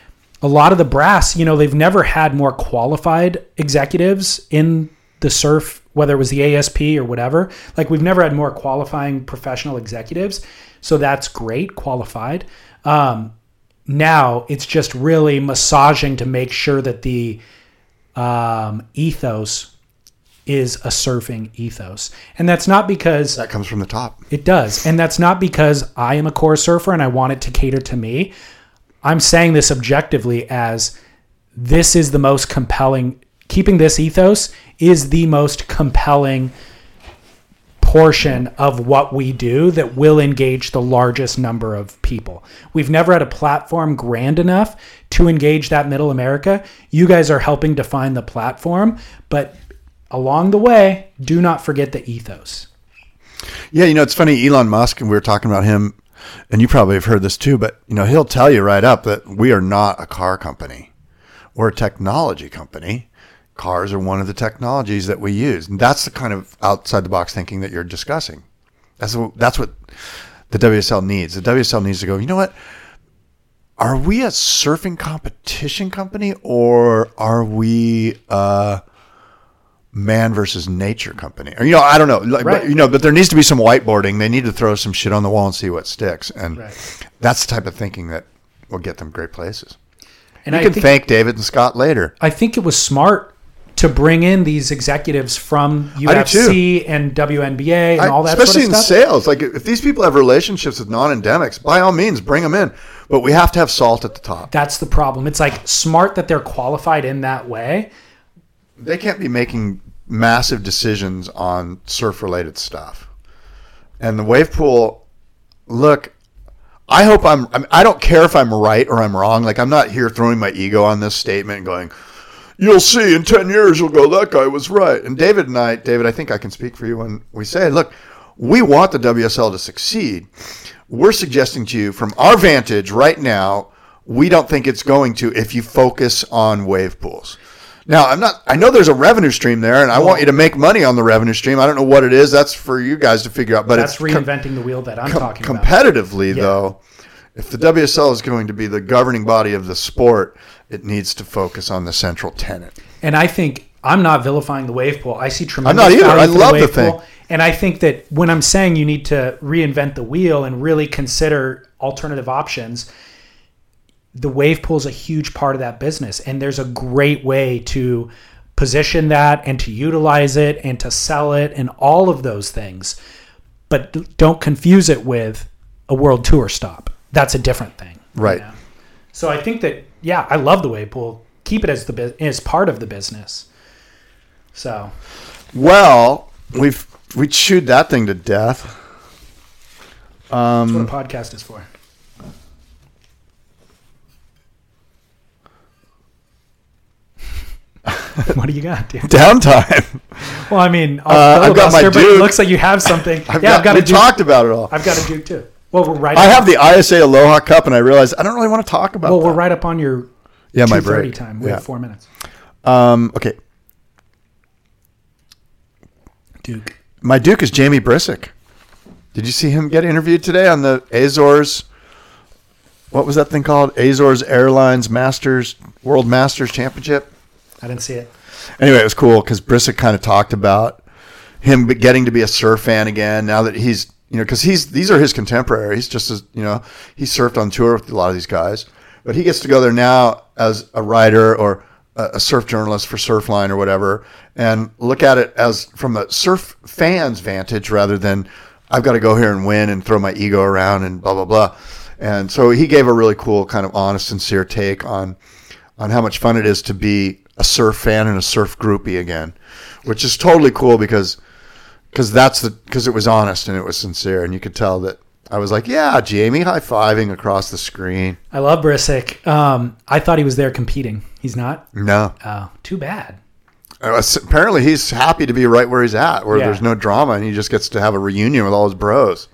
a lot of the brass, you know, they've never had more qualified executives in the surf, whether it was the ASP or whatever. Like we've never had more qualifying professional executives. So that's great, qualified. Um, now it's just really massaging to make sure that the um, ethos is a surfing ethos. And that's not because That comes from the top. it does. And that's not because I am a core surfer and I want it to cater to me. I'm saying this objectively as this is the most compelling, keeping this ethos is the most compelling portion of what we do that will engage the largest number of people. We've never had a platform grand enough to engage that middle America. You guys are helping define the platform, but along the way, do not forget the ethos. Yeah, you know, it's funny. Elon Musk, and we were talking about him, and you probably have heard this too, but you know, he'll tell you right up that we are not a car company. We're a technology company. Cars are one of the technologies that we use, and that's the kind of outside the box thinking that you're discussing. That's what, that's what the WSL needs. The WSL needs to go. You know what? Are we a surfing competition company, or are we? Uh, man versus nature company. Or, you know, I don't know. Like, Right. but, you know, but there needs to be some whiteboarding. They need to throw some shit on the wall and see what sticks. And Right. that's the type of thinking that will get them great places. And You I can thank David and Scott later. I think it was smart to bring in these executives from UFC and WNBA and I- all that especially sort in of stuff. sales. Like if these people have relationships with non-endemics, by all means, bring them in. But we have to have salt at the top. That's the problem. It's like smart that they're qualified in that way. They can't be making massive decisions on surf-related stuff. And the wave pool, look, I hope I'm, I'm. I don't care if I'm right or I'm wrong. Like I'm not here throwing my ego on this statement and going, "You'll see in ten years you'll go that guy was right." And David and I, David, I think I can speak for you when we say, "Look, we want the WSL to succeed. We're suggesting to you from our vantage right now, we don't think it's going to if you focus on wave pools." Now, I'm not. I know there's a revenue stream there, and I want you to make money on the revenue stream. I don't know what it is. That's for you guys to figure out. But That's it's com- reinventing the wheel that I'm com- talking about. competitively, though, if the WSL is going to be the governing body of the sport, it needs to focus on the central tenet. And I think I'm not vilifying the wave pool. I see tremendous I'm not either. I love the wave thing. pool. And I think that when I'm saying you need to reinvent the wheel and really consider alternative options, the wave pool is a huge part of that business. And there's a great way to position that and to utilize it and to sell it and all of those things. But don't confuse it with a world tour stop. That's a different thing. you Right. know? So I think that yeah, I love the wave pool. Keep it as the as part of the business. So Well, we've we chewed that thing to death. that's Um, what a podcast is for. what do you got, dude? Downtime. Well, I mean, Uh, I've got my but it looks like you have something. I've yeah, got, I've got we a Duke. talked about it all. I've got a Duke too. Well, we're right. I up- have the ISA Aloha Cup, and I realized I don't really want to talk about. Well, that. we're right up on your Yeah, my 2:30 break. time. We Yeah. have four minutes. Um, okay, Duke. my Duke is Jamie Brisick. Did you see him get interviewed today on the Azores? What was that thing called? Azores Airlines Masters World Masters Championship. I didn't see it. Anyway, it was cool because Brisick kind of talked about him getting to be a surf fan again now that he's you know because he's these are his contemporaries. Just as you know, he surfed on tour with a lot of these guys, but he gets to go there now as a writer or a, a surf journalist for Surfline or whatever, and look at it as from a surf fan's vantage rather than I've got to go here and win and throw my ego around and blah blah blah. And so he gave a really cool, kind of honest, sincere take on on how much fun it is to be a surf fan and a surf groupie again, which is totally cool because because that's the because it was honest and it was sincere, and you could tell that I was like, yeah, Jamie, high fiving across the screen. I love Brisick. Um, I thought he was there competing. He's not. No, Oh, too bad. Uh, apparently he's happy to be right where he's at, where Yeah. there's no drama, and he just gets to have a reunion with all his bros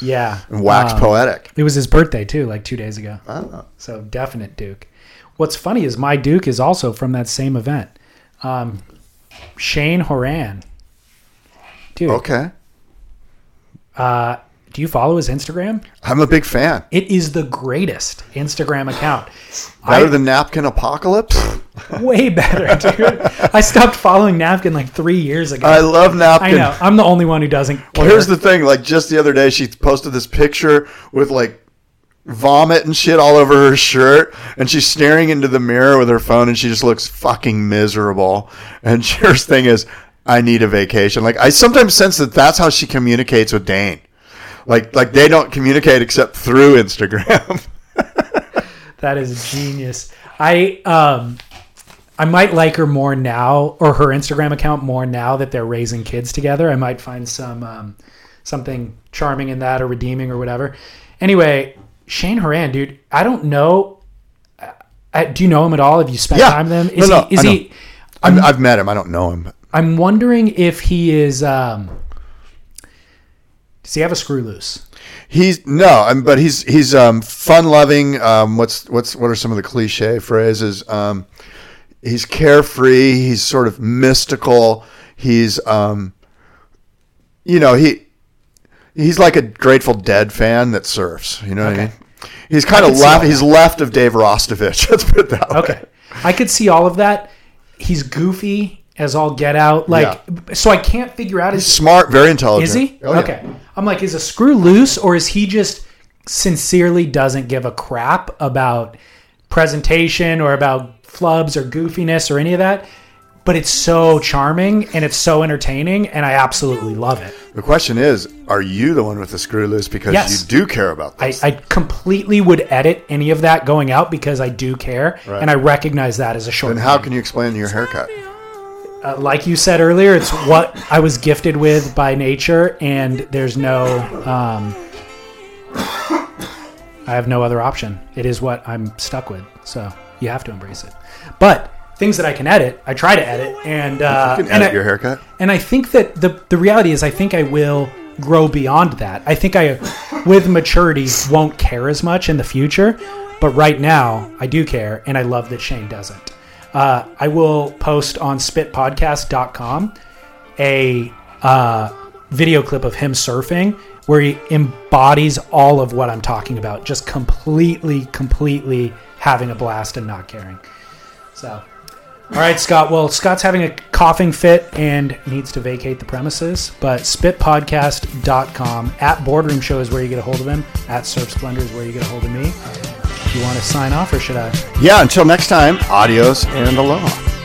Yeah. and wax Um, poetic. It was his birthday too, like two days ago. Oh. So definite Duke. What's funny is my Duke is also from that same event. Um, Shane Horan. Dude, Okay, uh, do you follow his Instagram? I'm a big fan. It is the greatest Instagram account. Better I- than Napkin Apocalypse. way better, dude. I stopped following Napkin like three years ago. I love Napkin. I know. I'm the only one who doesn't. Well, here's the thing. Like just the other day, she posted this picture with like vomit and shit all over her shirt, and she's staring into the mirror with her phone, and she just looks fucking miserable. And her thing is, "I need a vacation." Like I sometimes sense that that's how she communicates with Dane. Like like they don't communicate except through Instagram. That is genius. I um I might like her more now or her Instagram account more now that they're raising kids together. I might find some um something charming in that or redeeming or whatever. Anyway, Shane Horan, dude, I don't know I, do you know him at all? Have you spent Yeah. time with him? Is no, he is I he I've, I've met him. I don't know him. I'm wondering if he is um does he have a screw loose? He's no, um, but he's he's um, fun loving. Um, what's what's what are some of the cliche phrases? Um, he's carefree. He's sort of mystical. He's um, you know he he's like a Grateful Dead fan that surfs. You know what I mean? He's kind of left. He's left of Dave Rastovich. Let's put it that way. Okay. I could see all of that. He's goofy as all get out. Like so I can't figure out is Smart, very intelligent. Is he? Oh, yeah. Okay. I'm like, is a screw loose or is he just sincerely doesn't give a crap about presentation or about flubs or goofiness or any of that? But it's so charming and it's so entertaining and I absolutely love it. The question is, are you the one with the screw loose because Yes. you do care about I. I completely would edit any of that going out because I do care Right. and I recognize that as a short. and how can you explain your haircut? uh, like you said earlier, it's what I was gifted with by nature, and there's no, um, I have no other option. It is what I'm stuck with, so you have to embrace it. But things that I can edit, I try to edit, and uh, You can and edit I, your haircut. and I think that the the reality is, I think I will grow beyond that. I think I, with maturity, won't care as much in the future. But right now, I do care, and I love that Shane doesn't. Uh, I will post on spitpodcast.com a uh, video clip of him surfing where he embodies all of what I'm talking about, just completely, completely having a blast and not caring. So, all right, Scott. Well, Scott's having a coughing fit and needs to vacate the premises. But spitpodcast.com at Boardroom Show is where you get a hold of him. At Surf Splendor is where you get a hold of me. You want to sign off, or should I? Yeah, until next time, adios and aloha.